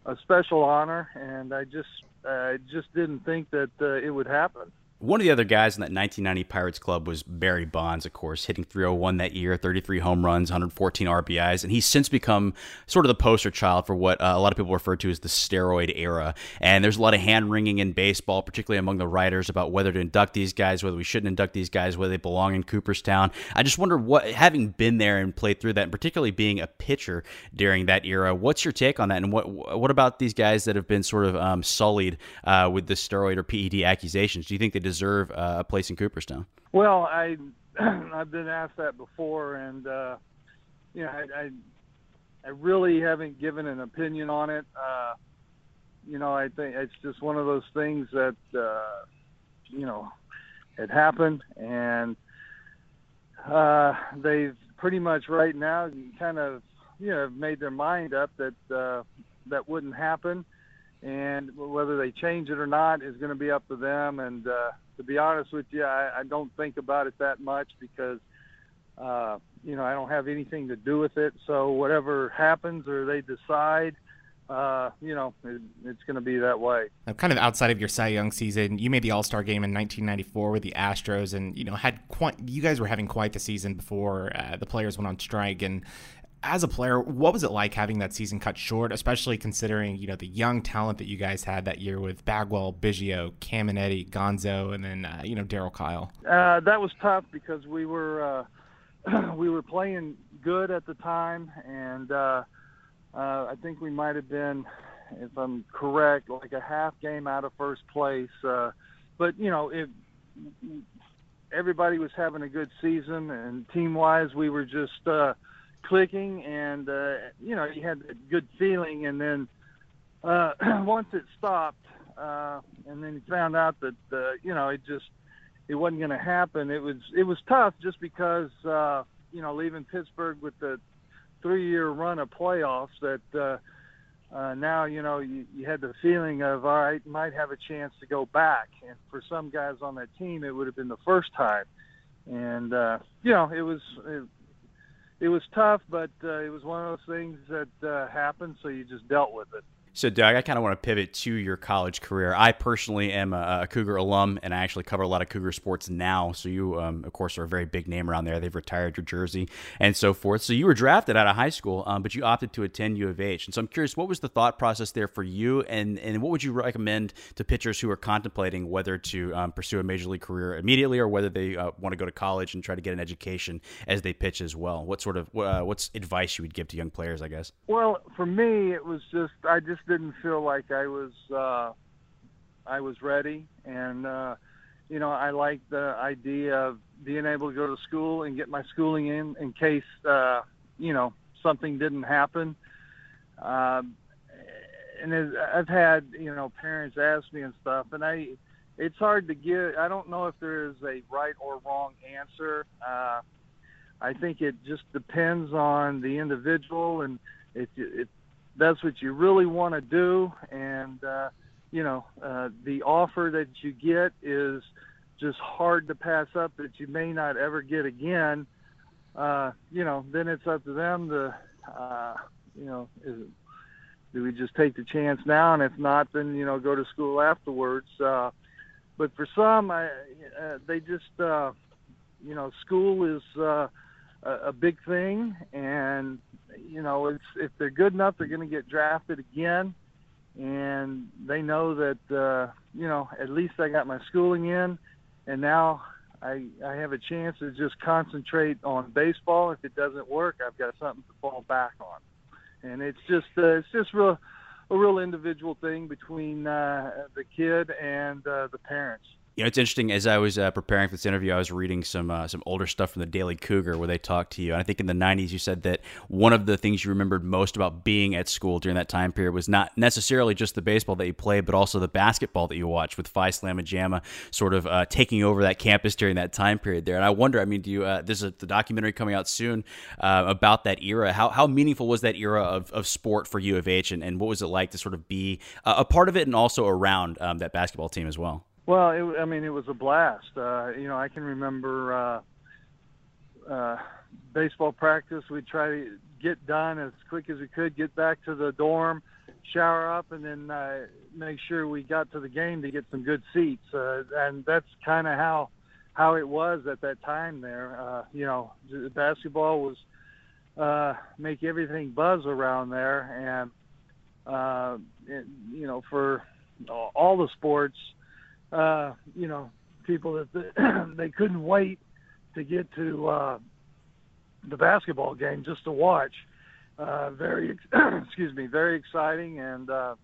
a special honor. And I just, I just didn't think that uh, it would happen. One of the other guys in that 1990 Pirates club was Barry Bonds, of course, hitting 301 that year, 33 home runs, 114 RBIs, and he's since become sort of the poster child for what uh, a lot of people refer to as the steroid era. And there's a lot of hand wringing in baseball, particularly among the writers, about whether to induct these guys, whether we shouldn't induct these guys, whether they belong in Cooperstown. I just wonder what, having been there and played through that, and particularly being a pitcher during that era, what's your take on that? And what what about these guys that have been sort of um, sullied uh, with the steroid or PED accusations? Do you think they deserve a place in Cooperstown? Well, I I've been asked that before, and uh, you know, I, I I really haven't given an opinion on it. Uh, you know, I think it's just one of those things that uh, you know had happened, and uh, they've pretty much right now kind of you know made their mind up that uh, that wouldn't happen and whether they change it or not is going to be up to them. And uh, to be honest with you, I, I don't think about it that much because uh, you know I don't have anything to do with it. So whatever happens or they decide uh, you know, it, it's going to be that way. Kind of outside of your Cy Young season, you made the All Star game in 1994 with the Astros, and you know had quite. You guys were having quite the season before uh, the players went on strike. And as a player, what was it like having that season cut short, especially considering you know the young talent that you guys had that year with Bagwell, Biggio, Caminiti, Gonzo, and then uh, you know Darryl Kile? Uh, that was tough because we were uh, we were playing good at the time, and uh, uh, I think we might have been, if I'm correct, like a half game out of first place. Uh, but you know, it, everybody was having a good season, and team-wise, we were just clicking, and uh, you know, you had a good feeling. And then uh, once it stopped, uh, and then you found out that uh, you know it just it wasn't going to happen. It was it was tough just because uh, you know leaving Pittsburgh with the three-year run of playoffs that uh, uh, now you know you, you had the feeling of all right, might have a chance to go back. And for some guys on that team, it would have been the first time. And uh, you know, it was it, it was tough, but uh, it was one of those things that uh, happened, so you just dealt with it. So, Doug, I kind of want to pivot to your college career. I personally am a, a, Cougar alum, and I actually cover a lot of Cougar sports now. So, you, um, of course, are a very big name around there. They've retired your jersey and so forth. So, you were drafted out of high school, um, but you opted to attend U of H. And so, I'm curious, what was the thought process there for you, and, and what would you recommend to pitchers who are contemplating whether to um, pursue a major league career immediately or whether they uh, want to go to college and try to get an education as they pitch as well? What sort of uh, what's advice you would give to young players, I guess? Well, for me, it was just I just didn't feel like I was uh, I was ready, and uh, you know I like the idea of being able to go to school and get my schooling in in case uh, you know something didn't happen. Um, and I've had you know parents ask me and stuff, and I it's hard to get. I don't know if there is a right or wrong answer. Uh, I think it just depends on the individual and if if that's what you really want to do, and uh, you know uh, the offer that you get is just hard to pass up that you may not ever get again. Uh, you know, then it's up to them to, uh, you know, is, it do we just take the chance now, and if not, then you know, go to school afterwards. Uh, but for some, I, uh, they just, uh, you know, school is. Uh, a, a big thing, and you know, it's if they're good enough, they're going to get drafted again, and they know that uh, you know at least I got my schooling in, and now I I have a chance to just concentrate on baseball. If it doesn't work, I've got something to fall back on, and it's just uh, it's just real a real individual thing between uh, the kid and uh, the parents. You know, it's interesting. As I was uh, preparing for this interview, I was reading some uh, some older stuff from the Daily Cougar where they talked to you. And I think in the '90s, you said that one of the things you remembered most about being at school during that time period was not necessarily just the baseball that you played, but also the basketball that you watched with Phi Slama Jama sort of uh, taking over that campus during that time period there. And I wonder, I mean, do you? Uh, there's a the documentary coming out soon uh, about that era. How how meaningful was that era of, of sport for U of H, and, and what was it like to sort of be a part of it and also around um, that basketball team as well? Well, it, I mean, it was a blast. Uh, you know, I can remember uh, uh, baseball practice. We'd try to get done as quick as we could, get back to the dorm, shower up, and then uh, make sure we got to the game to get some good seats. Uh, and that's kind of how how it was at that time. There, uh, you know, basketball was uh, make everything buzz around there, and uh, it, you know, for all the sports uh, you know, people that they couldn't wait to get to uh, the basketball game just to watch. Uh, very, excuse me, very exciting, and uh,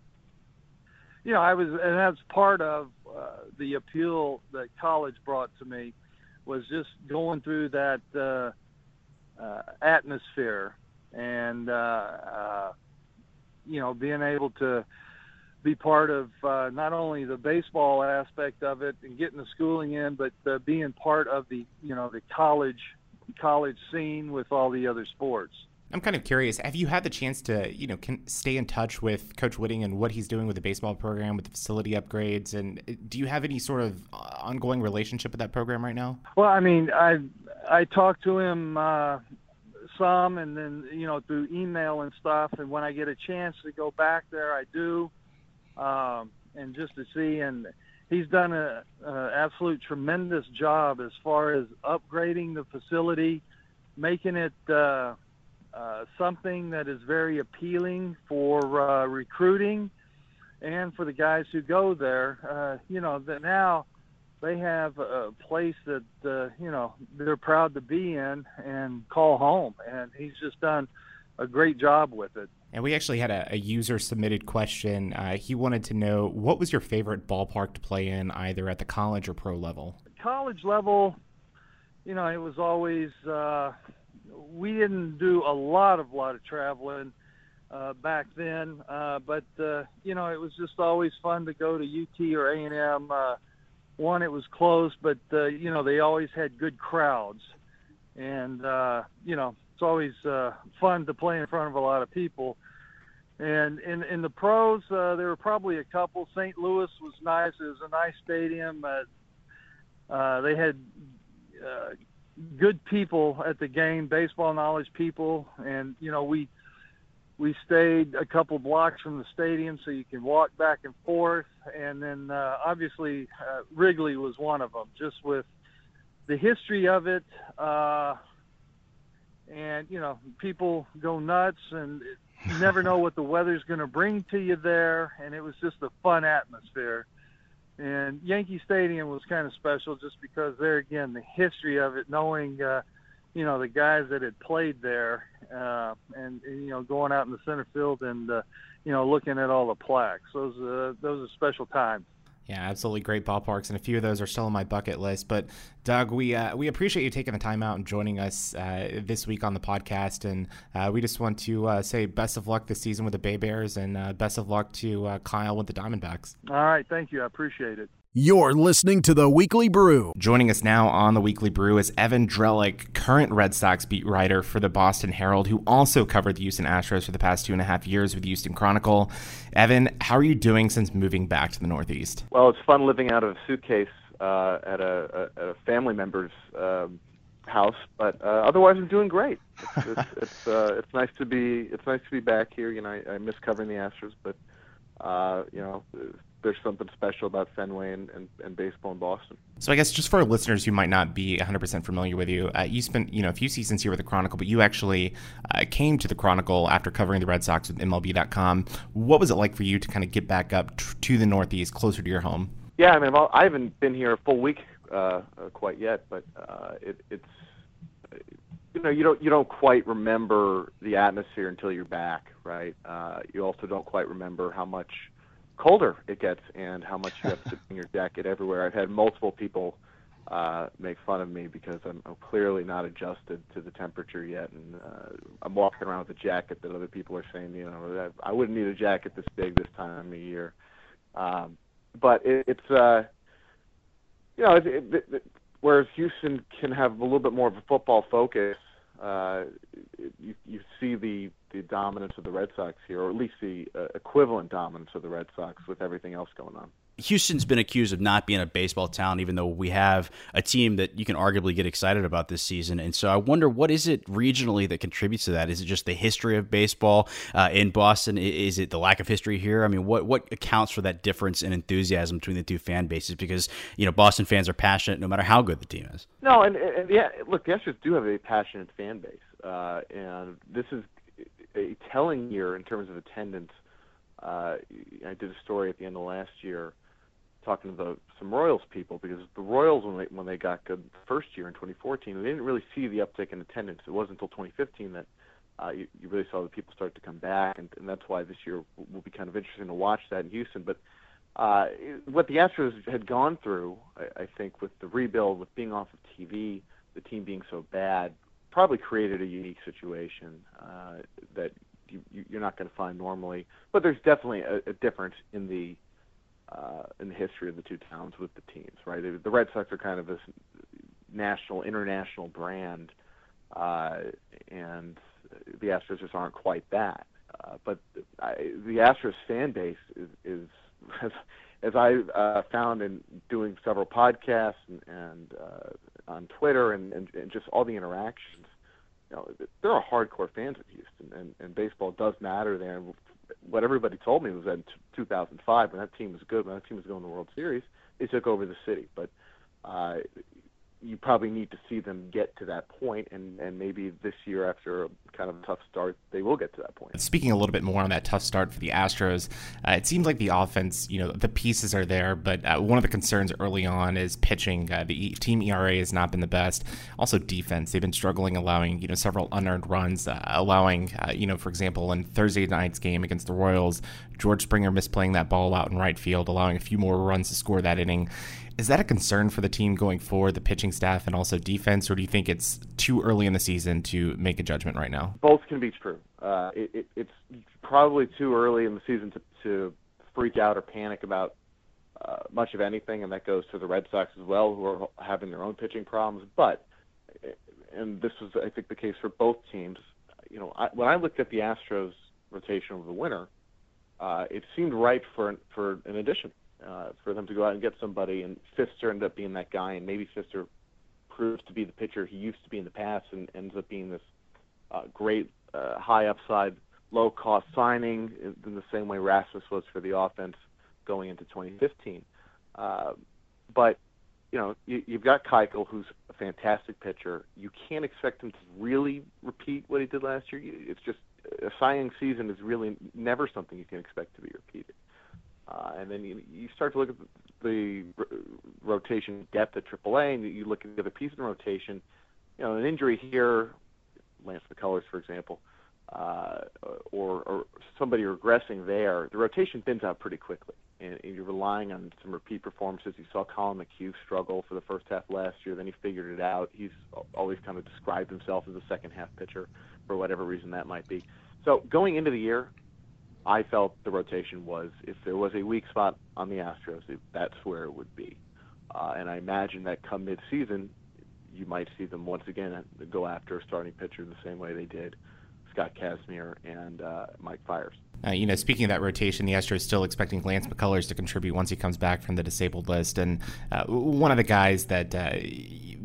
you know, I was, and that's part of uh, the appeal that college brought to me was just going through that uh, uh, atmosphere and uh, uh, you know being able to be part of uh, not only the baseball aspect of it and getting the schooling in, but uh, being part of the you know the college college scene with all the other sports. I'm kind of curious. Have you had the chance to, you know, can stay in touch with Coach Whitting and what he's doing with the baseball program, with the facility upgrades, and uh, do you have any sort of uh, ongoing relationship with that program right now? Well, I mean, I I talked to him uh, some, and then you know through email and stuff. And when I get a chance to go back there, I do, um, and just to see. And he's done a, a absolute tremendous job as far as upgrading the facility, making it. Uh, uh, something that is very appealing for uh, recruiting and for the guys who go there. Uh, you know that now they have a place that uh, you know they're proud to be in and call home, and he's just done a great job with it. And we actually had a, a user submitted question. Uh, he wanted to know what was your favorite ballpark to play in, either at the college or pro level. College level, you know, it was always uh, we didn't do a lot of lot of traveling uh, back then, uh, but uh, you know it was just always fun to go to UT or A and M. Uh, one, it was close, but you know they always had good crowds, and you know it's always uh, fun to play in front of a lot of people. And in in the pros, uh, there were probably a couple. St. Louis was nice. It was a nice stadium. Uh, uh, they had uh, good people at the game, baseball knowledge people, and you know we we stayed a couple blocks from the stadium so you can walk back and forth, and then uh, obviously uh, Wrigley was one of them, just with the history of it, uh, and you know people go nuts and. You never know what the weather's going to bring to you there, and it was just a fun atmosphere. And Yankee Stadium was kind of special just because there again the history of it, knowing uh, you know the guys that had played there, uh, and, and you know going out in the center field and uh, you know looking at all the plaques. Those uh, those are special times. Yeah, absolutely great ballparks, and a few of those are still on my bucket list. But Doug, we uh, we appreciate you taking the time out and joining us uh, this week on the podcast, and uh, we just want to uh, say best of luck this season with the Bay Bears, and uh, best of luck to uh, Kyle with the Diamondbacks. All right, thank you, I appreciate it. You're listening to the Weekly Brew. Joining us now on the Weekly Brew is Evan Drellich, current Red Sox beat writer for the Boston Herald, who also covered the Houston Astros for the past two and a half years with the Houston Chronicle. Evan, how are you doing since moving back to the Northeast? Well, it's fun living out of a suitcase uh, at, a, a, a, family member's um, house, but uh, otherwise, I'm doing great. It's it's it's, uh, it's nice to be it's nice to be back here. You know, I, I miss covering the Astros, but uh, you know there's something special about Fenway and, and, and, baseball in Boston. So I guess just for our listeners who might not be 100% familiar with you, uh, you spent you know a few seasons here with the Chronicle, but you actually uh, came to the Chronicle after covering the Red Sox with MLB.com. What was it like for you to kind of get back up t- to the Northeast, closer to your home? Yeah, I mean, I haven't been here a full week uh, uh quite yet, but uh, it, it's you know you don't you don't quite remember the atmosphere until you're back, right? Uh, you also don't quite remember how much colder it gets and how much you have to bring your jacket everywhere. I've had multiple people uh, make fun of me because I'm, I'm clearly not adjusted to the temperature yet, and uh, I'm walking around with a jacket that other people are saying, you know, that I wouldn't need a jacket this big this time of year. Um, but it, it's, uh, you know, it, it, it, whereas Houston can have a little bit more of a football focus, uh, you, you see the the dominance of the Red Sox here, or at least the uh, equivalent dominance of the Red Sox with everything else going on. Houston's been accused of not being a baseball town, even though we have a team that you can arguably get excited about this season. And so I wonder what is it regionally that contributes to that? Is it just the history of baseball uh, in Boston? Is it the lack of history here? I mean, what what accounts for that difference in enthusiasm between the two fan bases? Because you know Boston fans are passionate no matter how good the team is. No, and, and yeah, look, the Astros do have a passionate fan base, uh, and this is a telling year in terms of attendance. Uh, I did a story at the end of last year talking to the, some Royals people because the Royals when they when they got good the first year in 2014 they didn't really see the uptick in attendance. It wasn't until 2015 that uh, you, you really saw the people start to come back, and, and that's why this year will be kind of interesting to watch that in Houston. But uh, what the Astros had gone through, I, I think, with the rebuild, with being off of TV, the team being so bad, probably created a unique situation uh, that you, you're not going to find normally. But there's definitely a, a difference in the uh, in the history of the two towns with the teams, right? The Red Sox are kind of this national, international brand, uh, and the Astros just aren't quite that. Uh, but I, the Astros fan base is, is as, as I uh, found in doing several podcasts and, and uh, on Twitter and, and, and just all the interactions, you know, there are hardcore fans of Houston, and, and baseball does matter there. And what everybody told me was that in 2005, when that team was good, when that team was going to the World Series, they took over the city. But uh, you probably need to see them get to that point, and, and maybe this year, after a kind of tough start, they will get to that point. Speaking a little bit more on that tough start for the Astros, uh, it seems like the offense, you know, the pieces are there, but uh, one of the concerns early on is pitching. Uh, the team ERA has not been the best. Also, defense. They've been struggling, allowing you know several unearned runs, uh, allowing uh, you know, for example, in Thursday night's game against the Royals, George Springer misplaying that ball out in right field, allowing a few more runs to score that inning. Is that a concern for the team going forward, the pitching staff and also defense, or do you think it's too early in the season to make a judgment right now? Both can be true. Uh, it, it, it's probably too early in the season to, to freak out or panic about uh, much of anything, and that goes to the Red Sox as well, who are having their own pitching problems. But, and this was, I think, the case for both teams. You know, I, when I looked at the Astros rotation over the winter, uh, it seemed ripe for for an addition uh, for them to go out and get somebody. And Fister ended up being that guy, and maybe Fister proves to be the pitcher he used to be in the past, and ends up being this uh, great uh, high upside, low cost signing in the same way Rasmus was for the offense going into 2015. Uh, but you know, you, you've got Keuchel, who's a fantastic pitcher. You can't expect him to really repeat what he did last year. It's just a Young season is really never something you can expect to be repeated. Uh, and then you, you start to look at the, rotation depth at AAA, and you look at the other pieces in rotation. You know, an injury here, Lance McCullers, for example, uh, or, or somebody regressing there, the rotation thins out pretty quickly. And, and you're relying on some repeat performances. You saw Collin McHugh struggle for the first half last year, then he figured it out. He's always kind of described himself as a second half pitcher for whatever reason that might be. So going into the year, I felt the rotation was if there was a weak spot on the Astros, it, that's where it would be. Uh, and I imagine that come mid-season, you might see them once again go after a starting pitcher the same way they did Scott Kazmir and uh, Mike Fiers. Uh, you know, speaking of that rotation, the Astros still expecting Lance McCullers to contribute once he comes back from the disabled list, and uh, one of the guys that uh,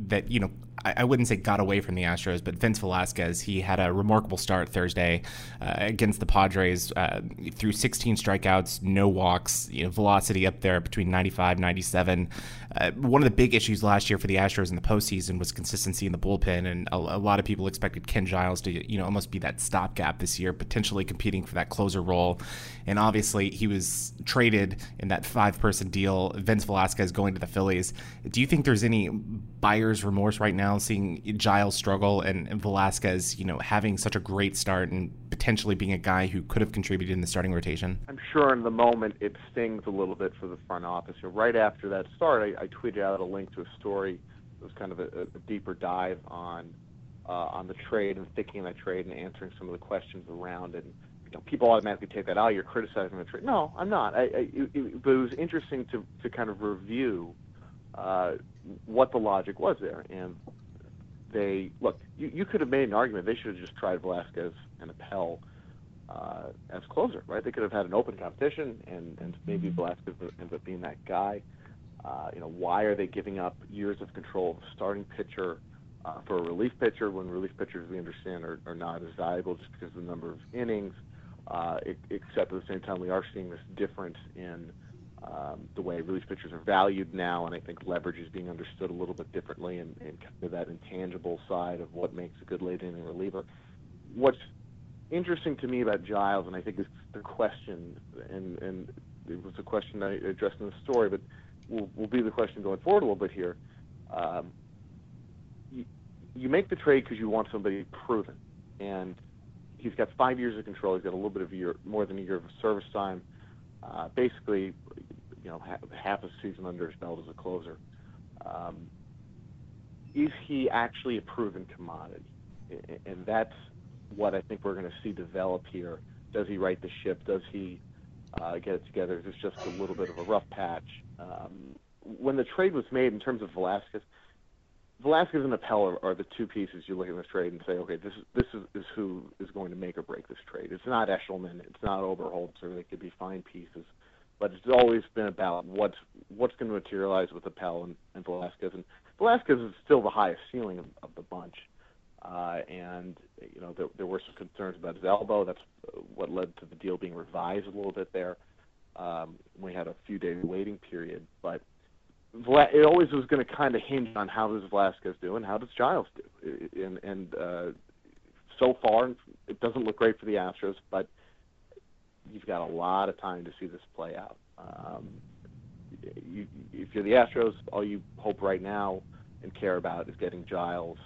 that you know I, wouldn't say got away from the Astros, but Vince Velasquez, he had a remarkable start Thursday uh, against the Padres uh, threw 16 strikeouts, no walks, you know, velocity up there between 95, 97. Uh, one of the big issues last year for the Astros in the postseason was consistency in the bullpen, and a, a, lot of people expected Ken Giles to, you know, almost be that stopgap this year, potentially competing for that closer role. And obviously, he was traded in that five-person deal. Vince Velasquez going to the Phillies. Do you think there's any buyer's remorse right now, seeing Giles struggle and, and Velasquez, you know, having such a great start and potentially being a guy who could have contributed in the starting rotation? I'm sure in the moment it stings a little bit for the front office. You know, right after that start, I, I tweeted out a link to a story. It was kind of a, a deeper dive on uh, on the trade and thinking that trade and answering some of the questions around it. And, you know, people automatically take that, oh, you're criticizing the trade. No, I'm not. I, I, it, but it was interesting to, to kind of review uh, what the logic was there. And they look. You, you could have made an argument they should have just tried Velasquez and Appel uh, as closer, right? They could have had an open competition, and and maybe Velasquez ends up being that guy. Uh, you know, why are they giving up years of control of a starting pitcher uh, for a relief pitcher when relief pitchers we understand are, are not as valuable just because of the number of innings? Uh, it, except at the same time, we are seeing this difference in um, the way relief pitchers are valued now, and I think leverage is being understood a little bit differently, and, and kind of that intangible side of what makes a good late inning reliever. What's interesting to me about Giles, and I think it's the question, and, and it was a question I addressed in the story, but will, will be the question going forward a little bit here. Um, you, you make the trade because you want somebody proven, and he's got five years of control. He's got a little bit of year, more than a year of service time. Uh, basically, you know, half, half a season under his belt as a closer. Um, is he actually a proven commodity? And that's what I think we're going to see develop here. Does he right the ship? Does he uh, get it together? Is this just a little bit of a rough patch? Um, when the trade was made in terms of Velasquez, Velasquez and Appel are, the two pieces you look at this trade and say, okay, this is this is, is who is going to make or break this trade. It's not Eshelman, it's not Oberholtzer. They could be fine pieces, but it's always been about what's what's going to materialize with Appel and, and Velasquez. And Velasquez is still the highest ceiling of, of the bunch. Uh, and you know there, there were some concerns about his elbow. That's what led to the deal being revised a little bit there. Um, we had a few day waiting period, but it always was going to kind of hinge on how does Velasquez do and how does Giles do. And, and uh, so far, it doesn't look great for the Astros, but you've got a lot of time to see this play out. Um, you, if you're the Astros, all you hope right now and care about is getting Giles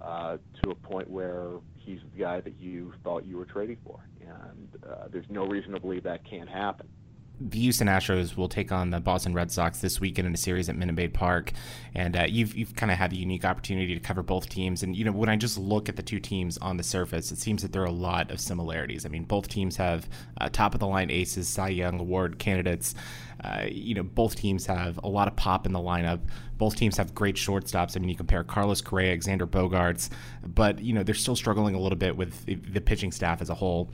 uh, to a point where he's the guy that you thought you were trading for. And uh, there's no reason to believe that can't happen the Houston Astros will take on the Boston Red Sox this weekend in a series at Minute Maid Park, and uh, you've you've kind of had the unique opportunity to cover both teams. And you know, when I just look at the two teams on the surface, it seems that there are a lot of similarities. I mean, both teams have uh, top of the line aces, Cy Young Award candidates. Uh, you know, both teams have a lot of pop in the lineup. Both teams have great shortstops. I mean, you compare Carlos Correa, Xander Bogaerts, but you know they're still struggling a little bit with the pitching staff as a whole.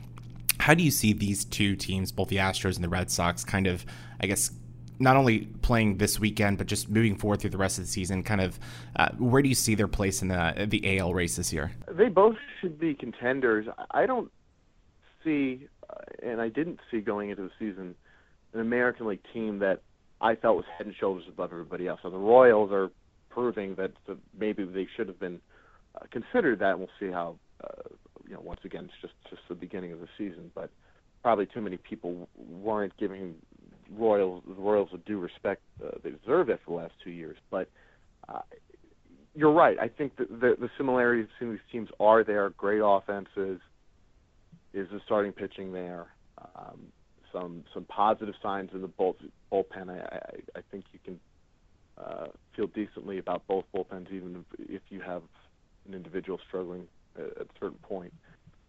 How do you see these two teams, both the Astros and the Red Sox, kind of, I guess, not only playing this weekend, but just moving forward through the rest of the season? Kind of, uh, where do you see their place in the the AL race this year? They both should be contenders. I don't see, uh, and I didn't see going into the season, an American League team that I felt was head and shoulders above everybody else. So the Royals are proving that maybe they should have been uh, considered that. We'll see how uh, you know, once again, it's just just the beginning of the season, but probably too many people weren't giving Royals the Royals the due respect uh, they deserve it for the last two years. But uh, you're right. I think that the, the similarities between these teams are there. Great offenses. Is the starting pitching there? Um, some some positive signs in the bull, bullpen. I, I, I think you can uh, feel decently about both bullpens, even if you have an individual struggling at a certain point.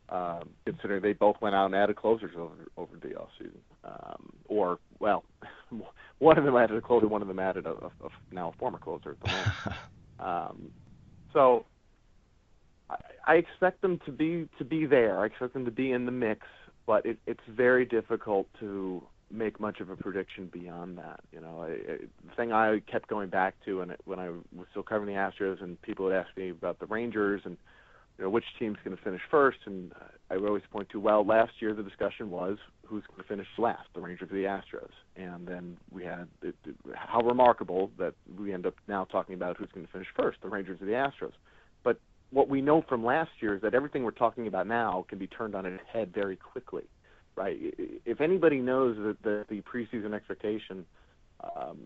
Um, considering they both went out and added closers over over the off season, um, or well, one of them added a closer, one of them added a, a, a now a former closer at the moment. um, so I, I expect them to be to be there. I expect them to be in the mix, but it, it's very difficult to make much of a prediction beyond that. You know, I, I, the thing I kept going back to, and when I was still covering the Astros, and people would ask me about the Rangers and you know, which team's going to finish first. And I always point to, well, last year the discussion was who's going to finish last, the Rangers or the Astros. And then we had it, it, how remarkable that we end up now talking about who's going to finish first, the Rangers or the Astros. But what we know from last year is that everything we're talking about now can be turned on its head very quickly, right? If anybody knows that the, the preseason expectation um,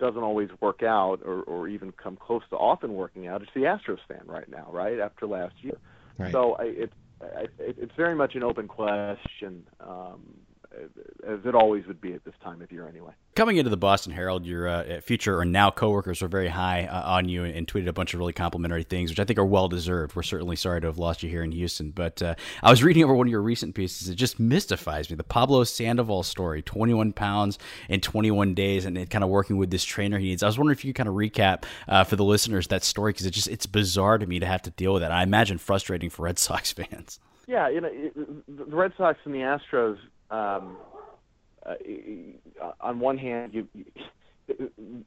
doesn't always work out or, or even come close to often working out. It's the Astros fan right now, right after last year. Right. So I, it, I, it's very much an open question. Um, as it always would be at this time of year anyway. Coming into the Boston Herald, your uh, future or now coworkers were very high uh, on you and, and, tweeted a bunch of really complimentary things, which I think are well deserved. We're certainly sorry to have lost you here in Houston, but uh, I was reading over one of your recent pieces. It just mystifies me. The Pablo Sandoval story 21 pounds in 21 days and it kind of working with this trainer he needs. I was wondering if you could kind of recap uh, for the listeners that story because it just it's bizarre to me to have to deal with that. I imagine frustrating for Red Sox fans. Yeah, you know, the Red Sox and the Astros um, uh, on one hand, you, you,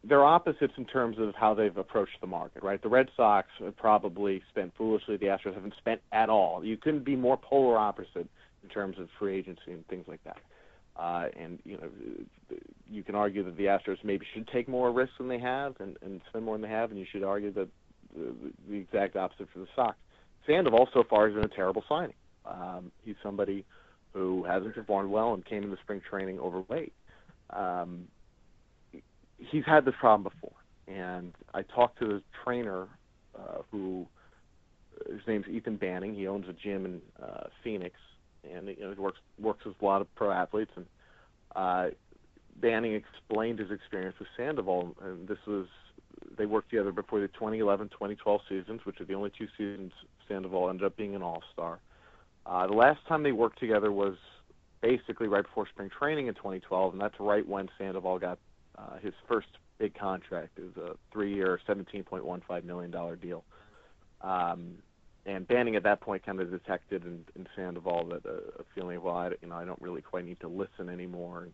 they're opposites in terms of how they've approached the market, right? The Red Sox have probably spent foolishly. The Astros haven't spent at all. You couldn't be more polar opposite in terms of free agency and things like that. Uh, and you know, you can argue that the Astros maybe should take more risks than they have and, and spend more than they have, and you should argue that the, the exact opposite for the Sox. Sandoval so far has been a terrible signing. Um, he's somebody who hasn't performed well and came into spring training overweight. Um, he's had this problem before, and I talked to the trainer uh, who his name's Ethan Banning. He owns a gym in uh, Phoenix, and you know he works works with a lot of pro athletes. And uh, Banning explained his experience with Sandoval, and this was they worked together before the 2011-2012 seasons, which are the only two seasons Sandoval ended up being an All-Star. Uh, the last time they worked together was basically right before spring training in 2012, and that's right when Sandoval got Uh, his first big contract is a three-year, $17.15 million deal. Um, and Banning at that point kind of detected in, in Sandoval that uh, a feeling of, well, I, you know, I don't really quite need to listen anymore. And,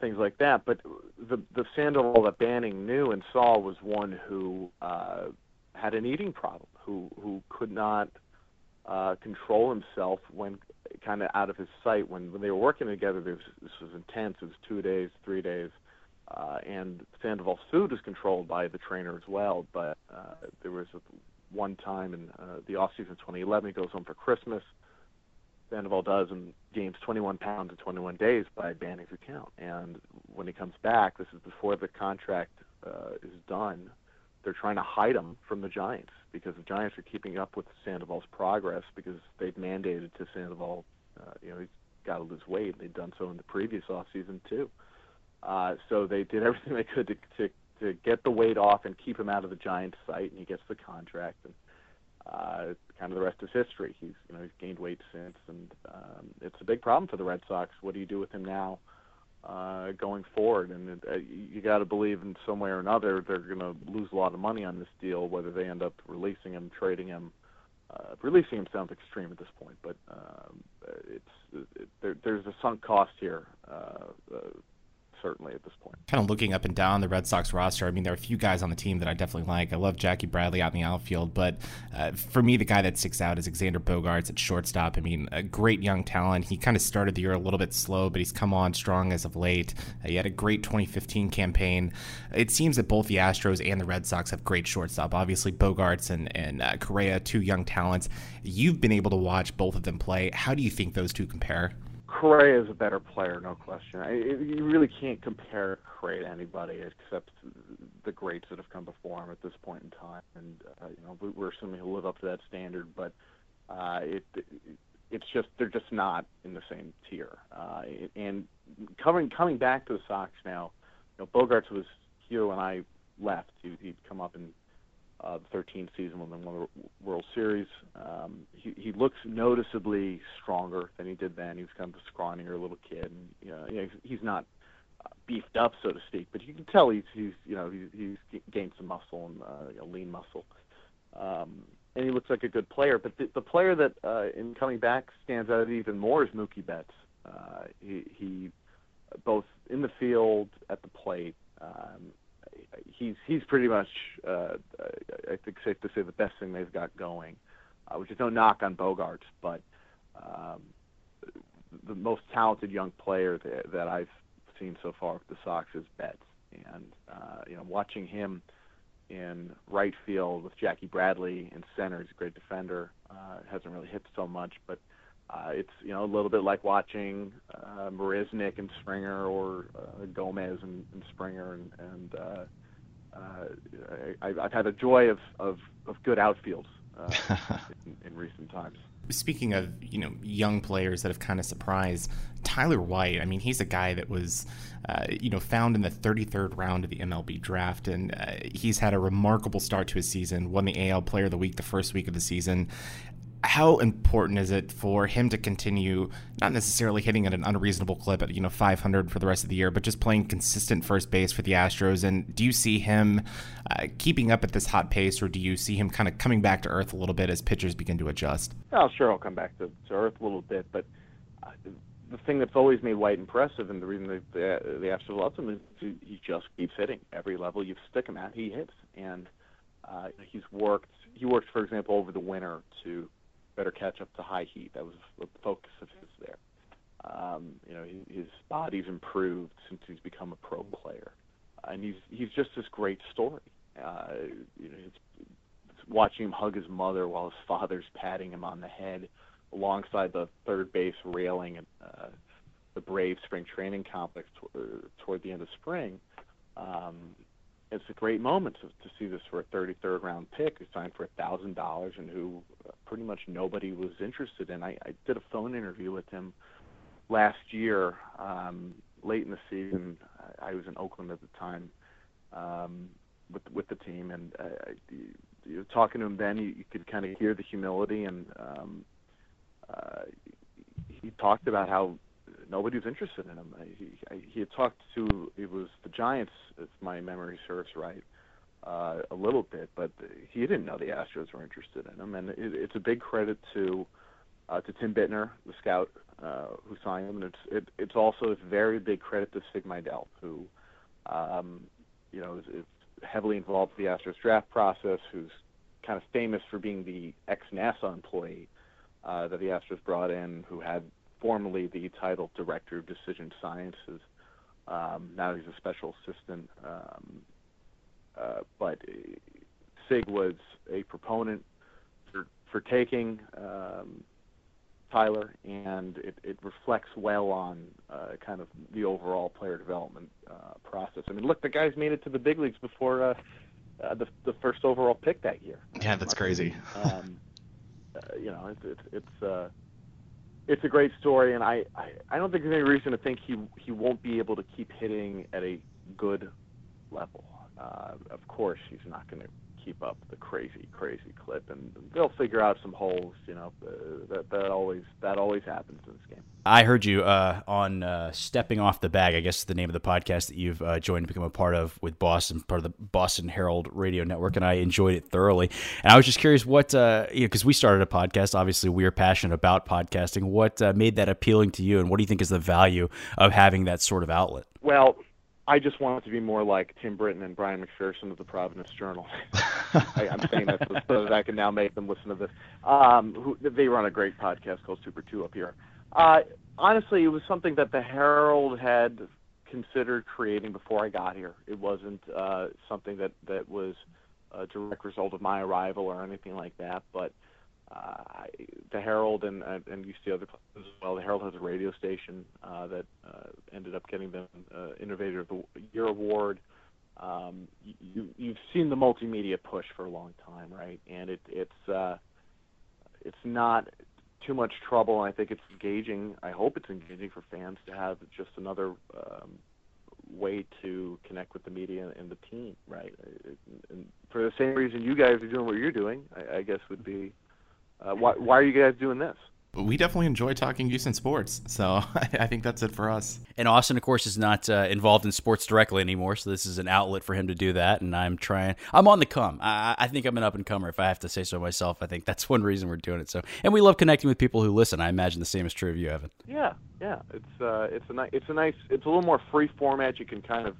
things like that. But the the Sandoval that Banning knew and saw was one who uh, had an eating problem, who who could not uh, control himself when kind of out of his sight. When when they were working together, this, this was intense. It was two days, three days. Uh, and Sandoval's food was controlled by the trainer as well, but uh, there was a, one time in uh, the off season 2011, he goes home for Christmas. Sandoval does and gains 21 pounds in 21 days by Banning's account. And when he comes back, this is before the contract uh, is done. They're trying to hide him from the Giants because the Giants are keeping up with Sandoval's progress because they've mandated to Sandoval, uh, you know, he's got to lose weight. They've done so in the previous offseason too. Uh, so they did everything they could to, to to get the weight off and keep him out of the Giants' sight, and he gets the contract. And uh, kind of the rest is history. He's you know he's gained weight since, and um, it's a big problem for the Red Sox. What do you do with him now, going forward? And it, uh, you got to believe in some way or another they're going to lose a lot of money on this deal, whether they end up releasing him, trading him. Uh, releasing him sounds extreme at this point, but um, it's it, there, there's a sunk cost here. Uh, uh, certainly at this point. Kind of looking up and down the Red Sox roster, I mean, there are a few guys on the team that I definitely like. I love Jackie Bradley out in the outfield, but uh, for me, the guy that sticks out is Xander Bogaerts at shortstop. I mean, a great young talent. He kind of started the year a little bit slow, but he's come on strong as of late. Uh, he had a great 2015 campaign. It seems that both the Astros and the Red Sox have great shortstop. Obviously, Bogaerts and, and uh, Correa, two young talents. You've been able to watch both of them play. How do you think those two compare? Correa is a better player, no question. I, you really can't compare Correa to anybody except the greats that have come before him at this point in time. And uh, you know, we're assuming he'll live up to that standard, but uh, it, it's just they're just not in the same tier. Uh, and coming coming back to the Sox now, you know, Bogaerts was here when I left. He, he'd come up in uh, the 13th season when they won the World Series. Um, he, he looks noticeably stronger than he did then. He was kind of a scrawnier little kid. And, you know, you know, he's not uh, beefed up, so to speak, but you can tell he's, he's you know, he's, he's gained some muscle and uh, you know, lean muscle. Um, and he looks like a good player. But the, the player that, uh, in coming back, stands out even more is Mookie Betts. Uh, he, he both in the field, at the plate, um, he's he's pretty much uh, I think safe to say the best thing they've got going, uh, which is no knock on Bogaerts, but um, the most talented young player that, that I've seen so far with the Sox is Betts, and uh, you know watching him in right field with Jackie Bradley in center, he's a great defender. Uh, hasn't really hit so much, but uh, it's you know a little bit like watching uh, and Springer or uh, Gomez and, and Springer and, and uh, I, I've had a joy of, of, of good outfields uh, in, in recent times. Speaking of you know young players that have kind of surprised, Tyler White. I mean, he's a guy that was uh, you know found in the 33rd round of the MLB draft, and uh, he's had a remarkable start to his season. Won the AL Player of the Week the first week of the season, how important is it for him to continue not necessarily hitting at an unreasonable clip at you know 500 for the rest of the year but just playing consistent first base for the astros and do you see him uh, keeping up at this hot pace or do you see him kind of coming back to earth a little bit as pitchers begin to adjust oh sure he'll come back to, to earth a little bit but uh, the thing that's always made White impressive, and the reason that the, the Astros love him is he, he just keeps hitting. Every level you stick him at, he hits, and uh, he's worked. He worked, for example, over the winter to better catch up to high heat. That was the focus of his there. Um, you know, his body's improved since he's become a pro player, and he's he's just this great story. Uh, you know, his, watching him hug his mother while his father's patting him on the head alongside the third base railing at uh, the Brave spring training complex t- toward the end of spring. Um, it's a great moment to, to see this for a 33rd round pick who signed for a thousand dollars and who uh, pretty much nobody was interested in. I, I did a phone interview with him last year, um, late in the season. I, was in Oakland at the time um, with with the team, and uh, you, you were talking to him then. You, you could kind of hear the humility, and um, uh, he talked about how nobody was interested in him. He, he had talked to it was the Giants, if my memory serves right, uh, a little bit, but he didn't know the Astros were interested in him, and it, it's a big credit to uh, to Tim Bittner, the scout uh, who signed him, and it's it, it's also a very big credit to Sig Mejdal, who um, you know is, is heavily involved in the Astros draft process, who's kind of famous for being the ex-NASA employee uh, that the Astros brought in, who had formerly the title Director of Decision Sciences. Um, now he's a special assistant. Um, uh, but Sig was a proponent for, for taking um, Tyler, and it, it reflects well on uh, kind of the overall player development uh, process. I mean, look, the guy's made it to the big leagues before uh, uh, the the first overall pick that year. Yeah, that's crazy. um, uh, you know, it's it's it's, uh, it's a great story, and I, I I don't think there's any reason to think he he won't be able to keep hitting at a good level. Uh, of course, he's not going to keep up the crazy, crazy clip, and they'll figure out some holes. You know, that that always that always happens in this game. I heard you uh, on uh, stepping off the bag. I guess the name of the podcast that you've uh, joined to become a part of with Boston, part of the Boston Herald Radio Network, and I enjoyed it thoroughly. And I was just curious what, uh, you know, because we started a podcast. Obviously, we are passionate about podcasting. What uh, made that appealing to you, and what do you think is the value of having that sort of outlet? Well, I just want it to be more like Tim Britton and Brian McPherson of the Providence Journal. I, I'm saying that so that I can now make them listen to this. Um, who, they run a great podcast called Super Two up here. Uh, honestly, it was something that the Herald had considered creating before I got here. It wasn't uh, something that that was a direct result of my arrival or anything like that, but uh, the Herald and and you see other places as well. The Herald has a radio station uh, that uh, ended up getting them uh, Innovator of the Year award. Um, you you've seen the multimedia push for a long time, right? And it it's uh, it's not too much trouble. I think it's engaging. I hope it's engaging for fans to have just another um, way to connect with the media and the team, right? And for the same reason you guys are doing what you're doing, I, I guess would be uh, why, why are you guys doing this? We definitely enjoy talking Houston sports, so I think that's it for us. And Austin, of course, is not uh, involved in sports directly anymore, so this is an outlet for him to do that. And I'm trying. I'm on the come. I, I think I'm an up and comer, if I have to say so myself. I think that's one reason we're doing it. So, and we love connecting with people who listen. I imagine the same is true of you, Evan. Yeah, yeah. It's uh, it's a nice, it's a nice, it's a little more free format. You can kind of.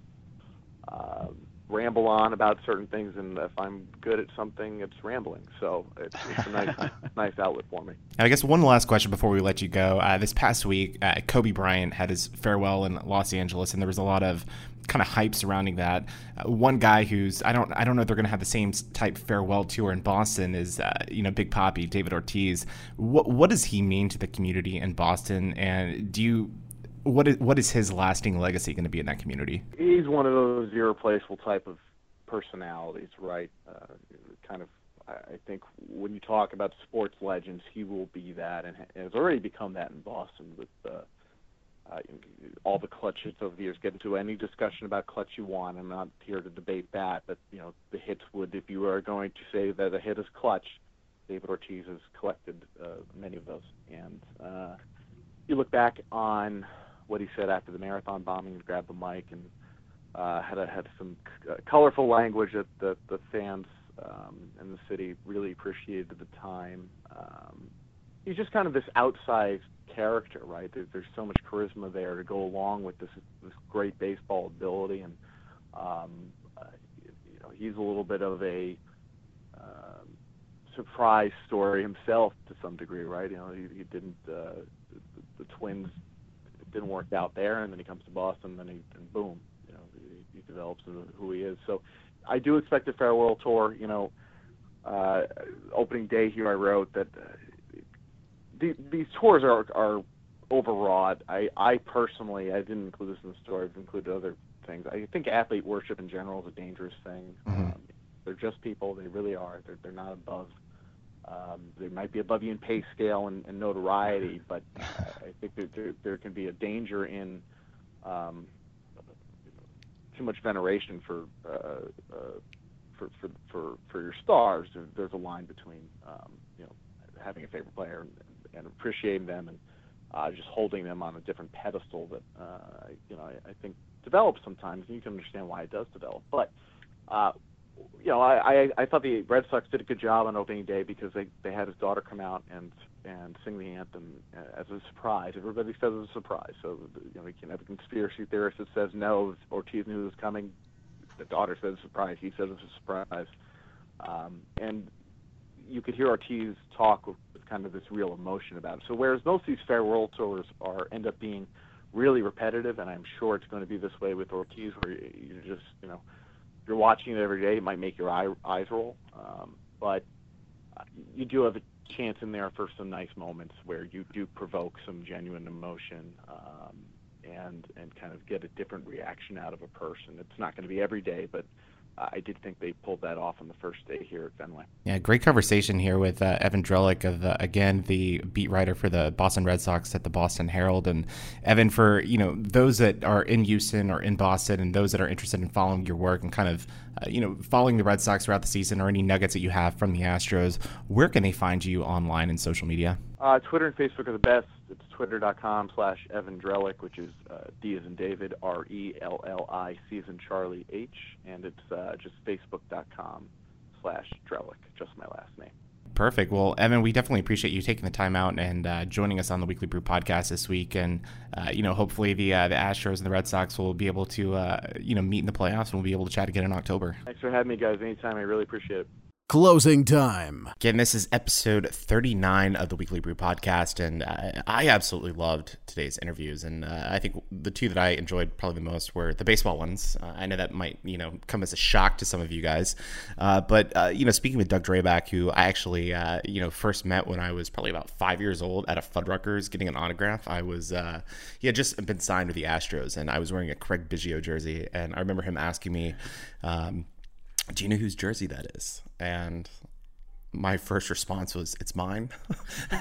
Uh, ramble on about certain things, and if I'm good at something, it's rambling. So it's, it's a nice, nice outlet for me. I guess one last question before we let you go. Uh, this past week, uh, Kobe Bryant had his farewell in Los Angeles, and there was a lot of kind of hype surrounding that. Uh, one guy who's I don't I don't know if they're going to have the same type farewell tour in Boston is uh, you know Big Papi David Ortiz. What what does he mean to the community in Boston? And do you what is what is his lasting legacy going to be in that community? He's one of those irreplaceable type of personalities, right? Uh, kind of, I think when you talk about sports legends, he will be that, and has already become that in Boston with uh, uh, all the clutches over the years. Get into any discussion about clutch you want. I'm not here to debate that, but you know the hits would, if you are going to say that a hit is clutch, David Ortiz has collected uh, many of those, and uh, you look back on what he said after the marathon bombing and grabbed the mic and uh, had a, had some c- uh, colorful language that the, the fans um, in the city really appreciated at the time. Um, he's just kind of this outsized character, right? There, there's so much charisma there to go along with this this great baseball ability, and um, uh, you know he's a little bit of a um, surprise story himself to some degree, right? You know, he, he didn't. Uh, the, the Twins didn't work out there, and then he comes to Boston, and then he and boom, you know, he, he develops who he is. So I do expect a farewell tour. You know, uh, opening day here, I wrote that uh, the, these tours are are overwrought. I I personally, I didn't include this in the story. I've included other things. I think athlete worship in general is a dangerous thing. Mm-hmm. Um, they're just people. They really are. They're they're not above um, they might be above you in pay scale and, and notoriety, but I think there, there, there, can be a danger in um, too much veneration for, uh, uh, for, for, for, for your stars. There's a line between um, you know having a favorite player and, and appreciating them, and uh, just holding them on a different pedestal that uh, you know I, I think develops sometimes, and you can understand why it does develop. But uh, you know, I, I, I thought the Red Sox did a good job on opening day because they, they had his daughter come out and and sing the anthem uh, as a surprise. Everybody says it's a surprise, so you know we can have a conspiracy theorist that says no, Ortiz knew it was coming. The daughter says surprise. He says it's a surprise, um, and you could hear Ortiz talk with, kind of this real emotion about it. So whereas most of these farewell tours are end up being really repetitive, and I'm sure it's going to be this way with Ortiz, where you're just you know you're watching it every day, it might make your eye, eyes roll. Um, but you do have a chance in there for some nice moments where you do provoke some genuine emotion um, and and kind of get a different reaction out of a person. It's not going to be every day, but I did think they pulled that off on the first day here at Fenway. Yeah, great conversation here with uh, Evan Drellich, of uh, again the beat writer for the Boston Red Sox at the Boston Herald, and Evan for you know those that are in Houston or in Boston, and those that are interested in following your work and kind of uh, you know following the Red Sox throughout the season or any nuggets that you have from the Astros. Where can they find you online and social media? Uh, Twitter and Facebook are the best. It's twitter.com slash Evan which is uh, D as in David, R E L L I C as in Charlie H. And it's uh, just facebook.com slash Drellich, just my last name. Perfect. Well, Evan, we definitely appreciate you taking the time out and uh, joining us on the Weekly Brew podcast this week. And uh, you know, hopefully the uh, the Astros and the Red Sox will be able to uh, you know meet in the playoffs and we'll be able to chat again in October. Thanks for having me, guys. Anytime. I really appreciate it. Closing time. Again, this is episode 39 of the Weekly Brew podcast, and uh, I absolutely loved today's interviews. And uh, I think the two that I enjoyed probably the most were the baseball ones. Uh, I know that might, you know, come as a shock to some of you guys. Uh, but, uh, you know, speaking with Doug Drabek, who I actually, uh, you know, first met when I was probably about five years old at a Fuddruckers getting an autograph. I was, he had just been signed with the Astros, and I was wearing a Craig Biggio jersey. And I remember him asking me, um, do you know whose jersey that is? And my first response was, it's mine.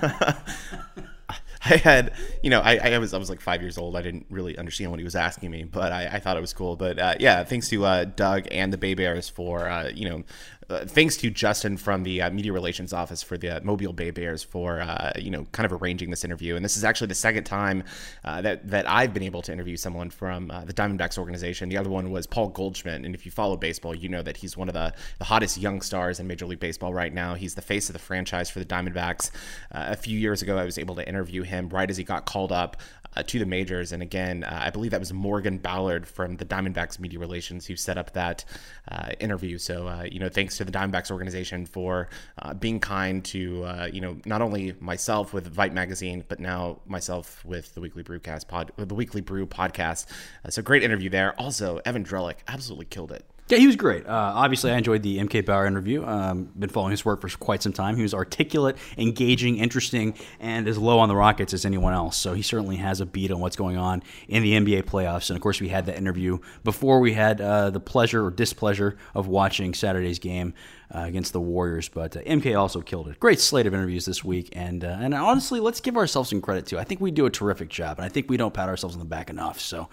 I had, you know, I, I was I was like five years old. I didn't really understand what he was asking me, but I, I thought it was cool. But uh, yeah, thanks to uh, Doug and the Bay Bears for uh, you know uh, thanks to Justin from the uh, media relations office for the uh, Mobile Bay Bears for uh, you know kind of arranging this interview. And this is actually the second time uh, that that I've been able to interview someone from uh, the Diamondbacks organization. The other one was Paul Goldschmidt, and if you follow baseball, you know that he's one of the, the hottest young stars in Major League Baseball right now. He's the face of the franchise for the Diamondbacks. a few years ago, I was able to interview him right as he got called up uh, to the majors. And again, uh, I believe that was Morgan Ballard from the Diamondbacks Media Relations who set up that uh, interview. So, uh, you know, thanks to the Diamondbacks organization for uh, being kind to, uh, you know, not only myself with Vite Magazine, but now myself with the Weekly Brewcast pod, the Weekly Brew podcast. so great interview there. Also, Evan Drellich absolutely killed it. Yeah, he was great. Uh, obviously, I enjoyed the MK Bower interview. Um, been following his work for quite some time. He was articulate, engaging, interesting, and as low on the Rockets as anyone else. So he certainly has a beat on what's going on in the NBA playoffs. And of course, we had that interview before we had uh, the pleasure or displeasure of watching Saturday's game uh, against the Warriors. But uh, MK also killed it. Great slate of interviews this week, and uh, and honestly, let's give ourselves some credit too. I think we do a terrific job, and I think we don't pat ourselves on the back enough. So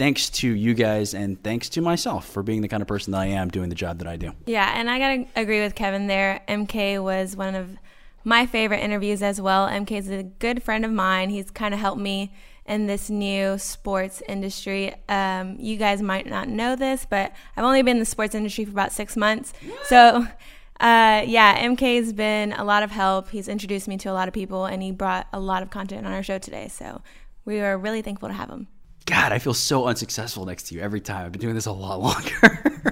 thanks to you guys and thanks to myself for being the kind of person that I am doing the job that I do. Yeah, and I got to agree with Kevin there. MK was one of my favorite interviews as well. MK is a good friend of mine. He's kind of helped me in this new sports industry. Um, you guys might not know this, but I've only been in the sports industry for about six months. So, uh, yeah, MK has been a lot of help. He's introduced me to a lot of people, and he brought a lot of content on our show today. So, we are really thankful to have him. God, I feel so unsuccessful next to you every time. I've been doing this a lot longer.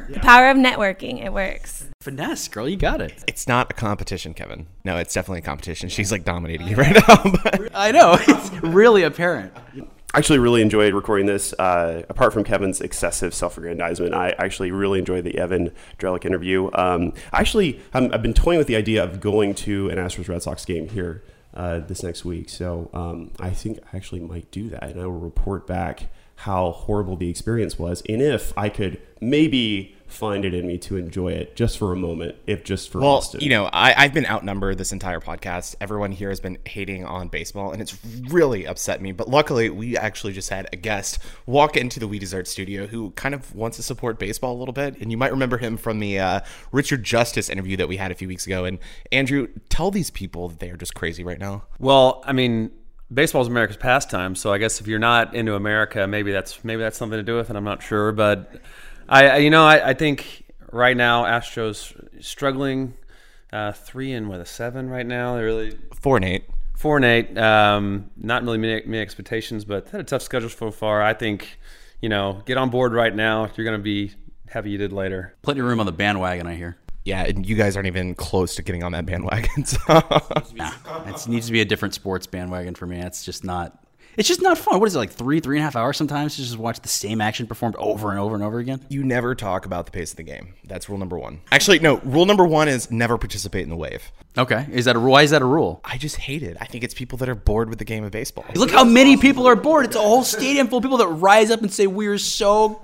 the power of networking, it works. Finesse, girl, you got it. It's not a competition, Kevin. No, it's definitely a competition. She's like dominating you right now. But. I know. It's really apparent. I actually really enjoyed recording this. Uh, apart from Kevin's excessive self-aggrandizement, I actually really enjoyed the Evan Drellich interview. Um, actually, i have been toying with the idea of going to an Astros Red Sox game here uh, this next week. So um, I think I actually might do that, and I will report back how horrible the experience was, and if I could maybe find it in me to enjoy it just for a moment, if just for well, Austin. you know, I, I've been outnumbered this entire podcast. Everyone here has been hating on baseball, and it's really upset me. But luckily, we actually just had a guest walk into the We Dessert studio who kind of wants to support baseball a little bit. And you might remember him from the uh, Richard Justice interview that we had a few weeks ago. And Andrew, tell these people that they are just crazy right now. Well, I mean, baseball is America's pastime. So I guess if you're not into America, maybe that's maybe that's something to do with it. I'm not sure, but I, I you know I, I think right now Astros struggling uh, three and with a seven right now. They're really four and eight. Four and eight. Um, not really many, expectations, but had a tough schedule so far. I think you know get on board right now. You're going to be heavy you did later. Plenty of room on the bandwagon, I hear. Yeah, and you guys aren't even close to getting on that bandwagon. So. nah, it needs to be a different sports bandwagon for me. It's just not it's just not fun. What is it like three, three and a half hours sometimes to just watch the same action performed over and over and over again? You never talk about the pace of the game. That's rule number one. Actually, no. Rule number one is never participate in the wave. Okay, is that a why is that a rule? I just hate it. I think it's people that are bored with the game of baseball. Look how many people are bored. It's a whole stadium full of people that rise up and say we're so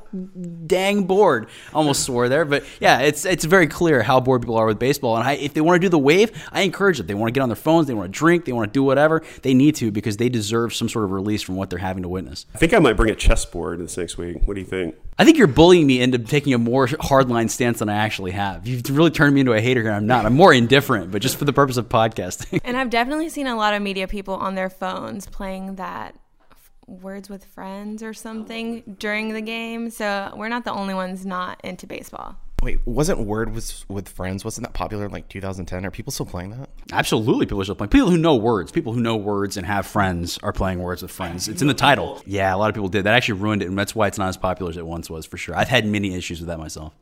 dang bored. Almost swore there, but yeah, it's it's very clear how bored people are with baseball. And I, if they want to do the wave, I encourage it. They want to get on their phones, they want to drink, they want to do whatever. They need to because they deserve some sort of release from what they're having to witness. I think I might bring a chessboard this next week. What do you think? I think you're bullying me into taking a more hardline stance than I actually have. You've really turned me into a hater here. I'm not. I'm more indifferent, but just for the purpose of podcasting. And I've definitely seen a lot of media people on their phones playing that words with friends or oh, something during the game. So we're not the only ones not into baseball. Wait, wasn't Word with with Friends? Wasn't that popular in like 2010? Are people still playing that? Absolutely, people are still playing. People who know words, people who know words and have friends are playing Words with Friends. It's in the title. Yeah, a lot of people did. That actually ruined it, and that's why it's not as popular as it once was for sure. I've had many issues with that myself.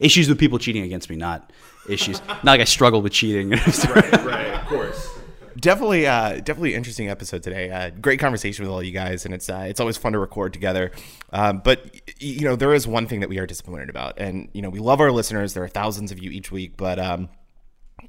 Issues with people cheating against me, not issues. not like I struggled with cheating. right, right, of course definitely, uh, definitely interesting episode today. Uh, great conversation with all you guys, and it's uh, it's always fun to record together. Um, but you know, there is one thing that we are disappointed about, and you know, we love our listeners. There are thousands of you each week, but um,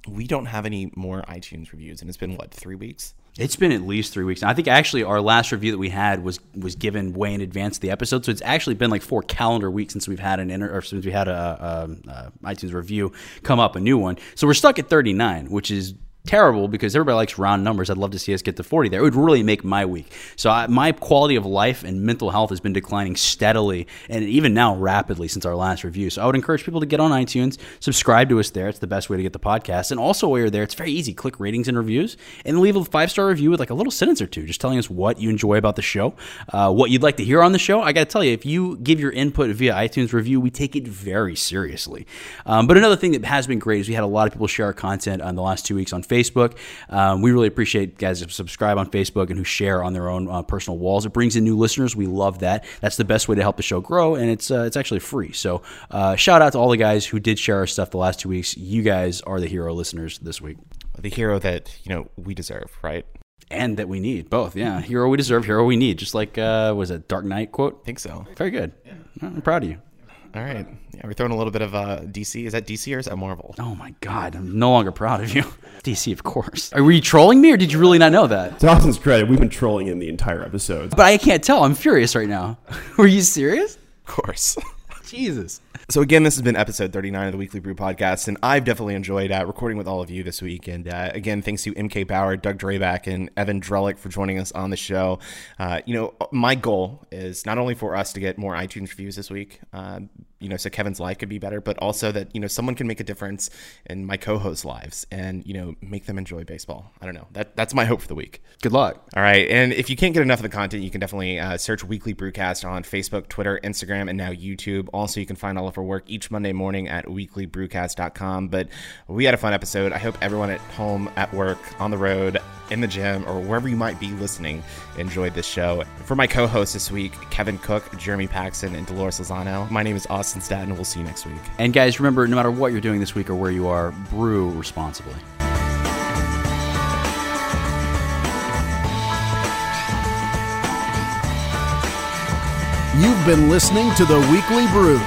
we don't have any more iTunes reviews, and it's been what three weeks. It's been at least three weeks. I think actually our last review that we had was was given way in advance of the episode, so it's actually been like four calendar weeks since we've had an inter- or since we had a, a, a iTunes review come up, a new one. So we're stuck at 39, which is terrible because everybody likes round numbers. I'd love to see us get to 40 there. It would really make my week. So I, my quality of life and mental health has been declining steadily and even now rapidly since our last review. So I would encourage people to get on iTunes, subscribe to us there. It's the best way to get the podcast. And also while you're there, it's very easy. Click ratings and reviews and leave a five star review with like a little sentence or two, just telling us what you enjoy about the show, uh, what you'd like to hear on the show. I got to tell you, if you give your input via iTunes review, we take it very seriously. Um, but another thing that has been great is we had a lot of people share our content on the last two weeks on Facebook. Um, we really appreciate guys who subscribe on Facebook and who share on their own uh, personal walls. It brings in new listeners. We love that. That's the best way to help the show grow, and it's uh, it's actually free. So uh, shout out to all the guys who did share our stuff the last two weeks. You guys are the hero listeners this week. The hero that you know we deserve, right? and that we need both. Yeah, hero we deserve, hero we need. Just like uh, was it Dark Knight quote? I think so. Very good. Yeah. I'm proud of you. All right. Yeah, we're throwing a little bit of uh, DC. Is that DC or is that Marvel? Oh my God, I'm no longer proud of you. DC, of course. Are you trolling me, or did you really not know that? To Austin's credit, we've been trolling him the entire episode. But I can't tell. I'm furious right now. Were you serious? Of course. Jesus. So again, this has been episode 39 of the Weekly Brew podcast, and I've definitely enjoyed uh, recording with all of you this week. And uh, again, thanks to MK Bower, Doug Drabek, and Evan Drellich for joining us on the show. Uh, you know, my goal is not only for us to get more iTunes reviews this week, uh, you know, so Kevin's life could be better, but also that, you know, someone can make a difference in my co-hosts' lives and, you know, make them enjoy baseball. I don't know. That That's my hope for the week. Good luck. All right. And if you can't get enough of the content, you can definitely uh, search Weekly Brewcast on Facebook, Twitter, Instagram, and now YouTube. Also, you can find all of our work each Monday morning at weeklybrewcast.com. But we had a fun episode. I hope everyone at home, at work, on the road, in the gym, or wherever you might be listening enjoyed this show. For my co-hosts this week, Kevin Cook, Jeremy Paxson, and Dolores Lozano, my name is Austin Staton. We'll see you next week. And guys, remember, no matter what you're doing this week or where you are, brew responsibly. You've been listening to The Weekly Brew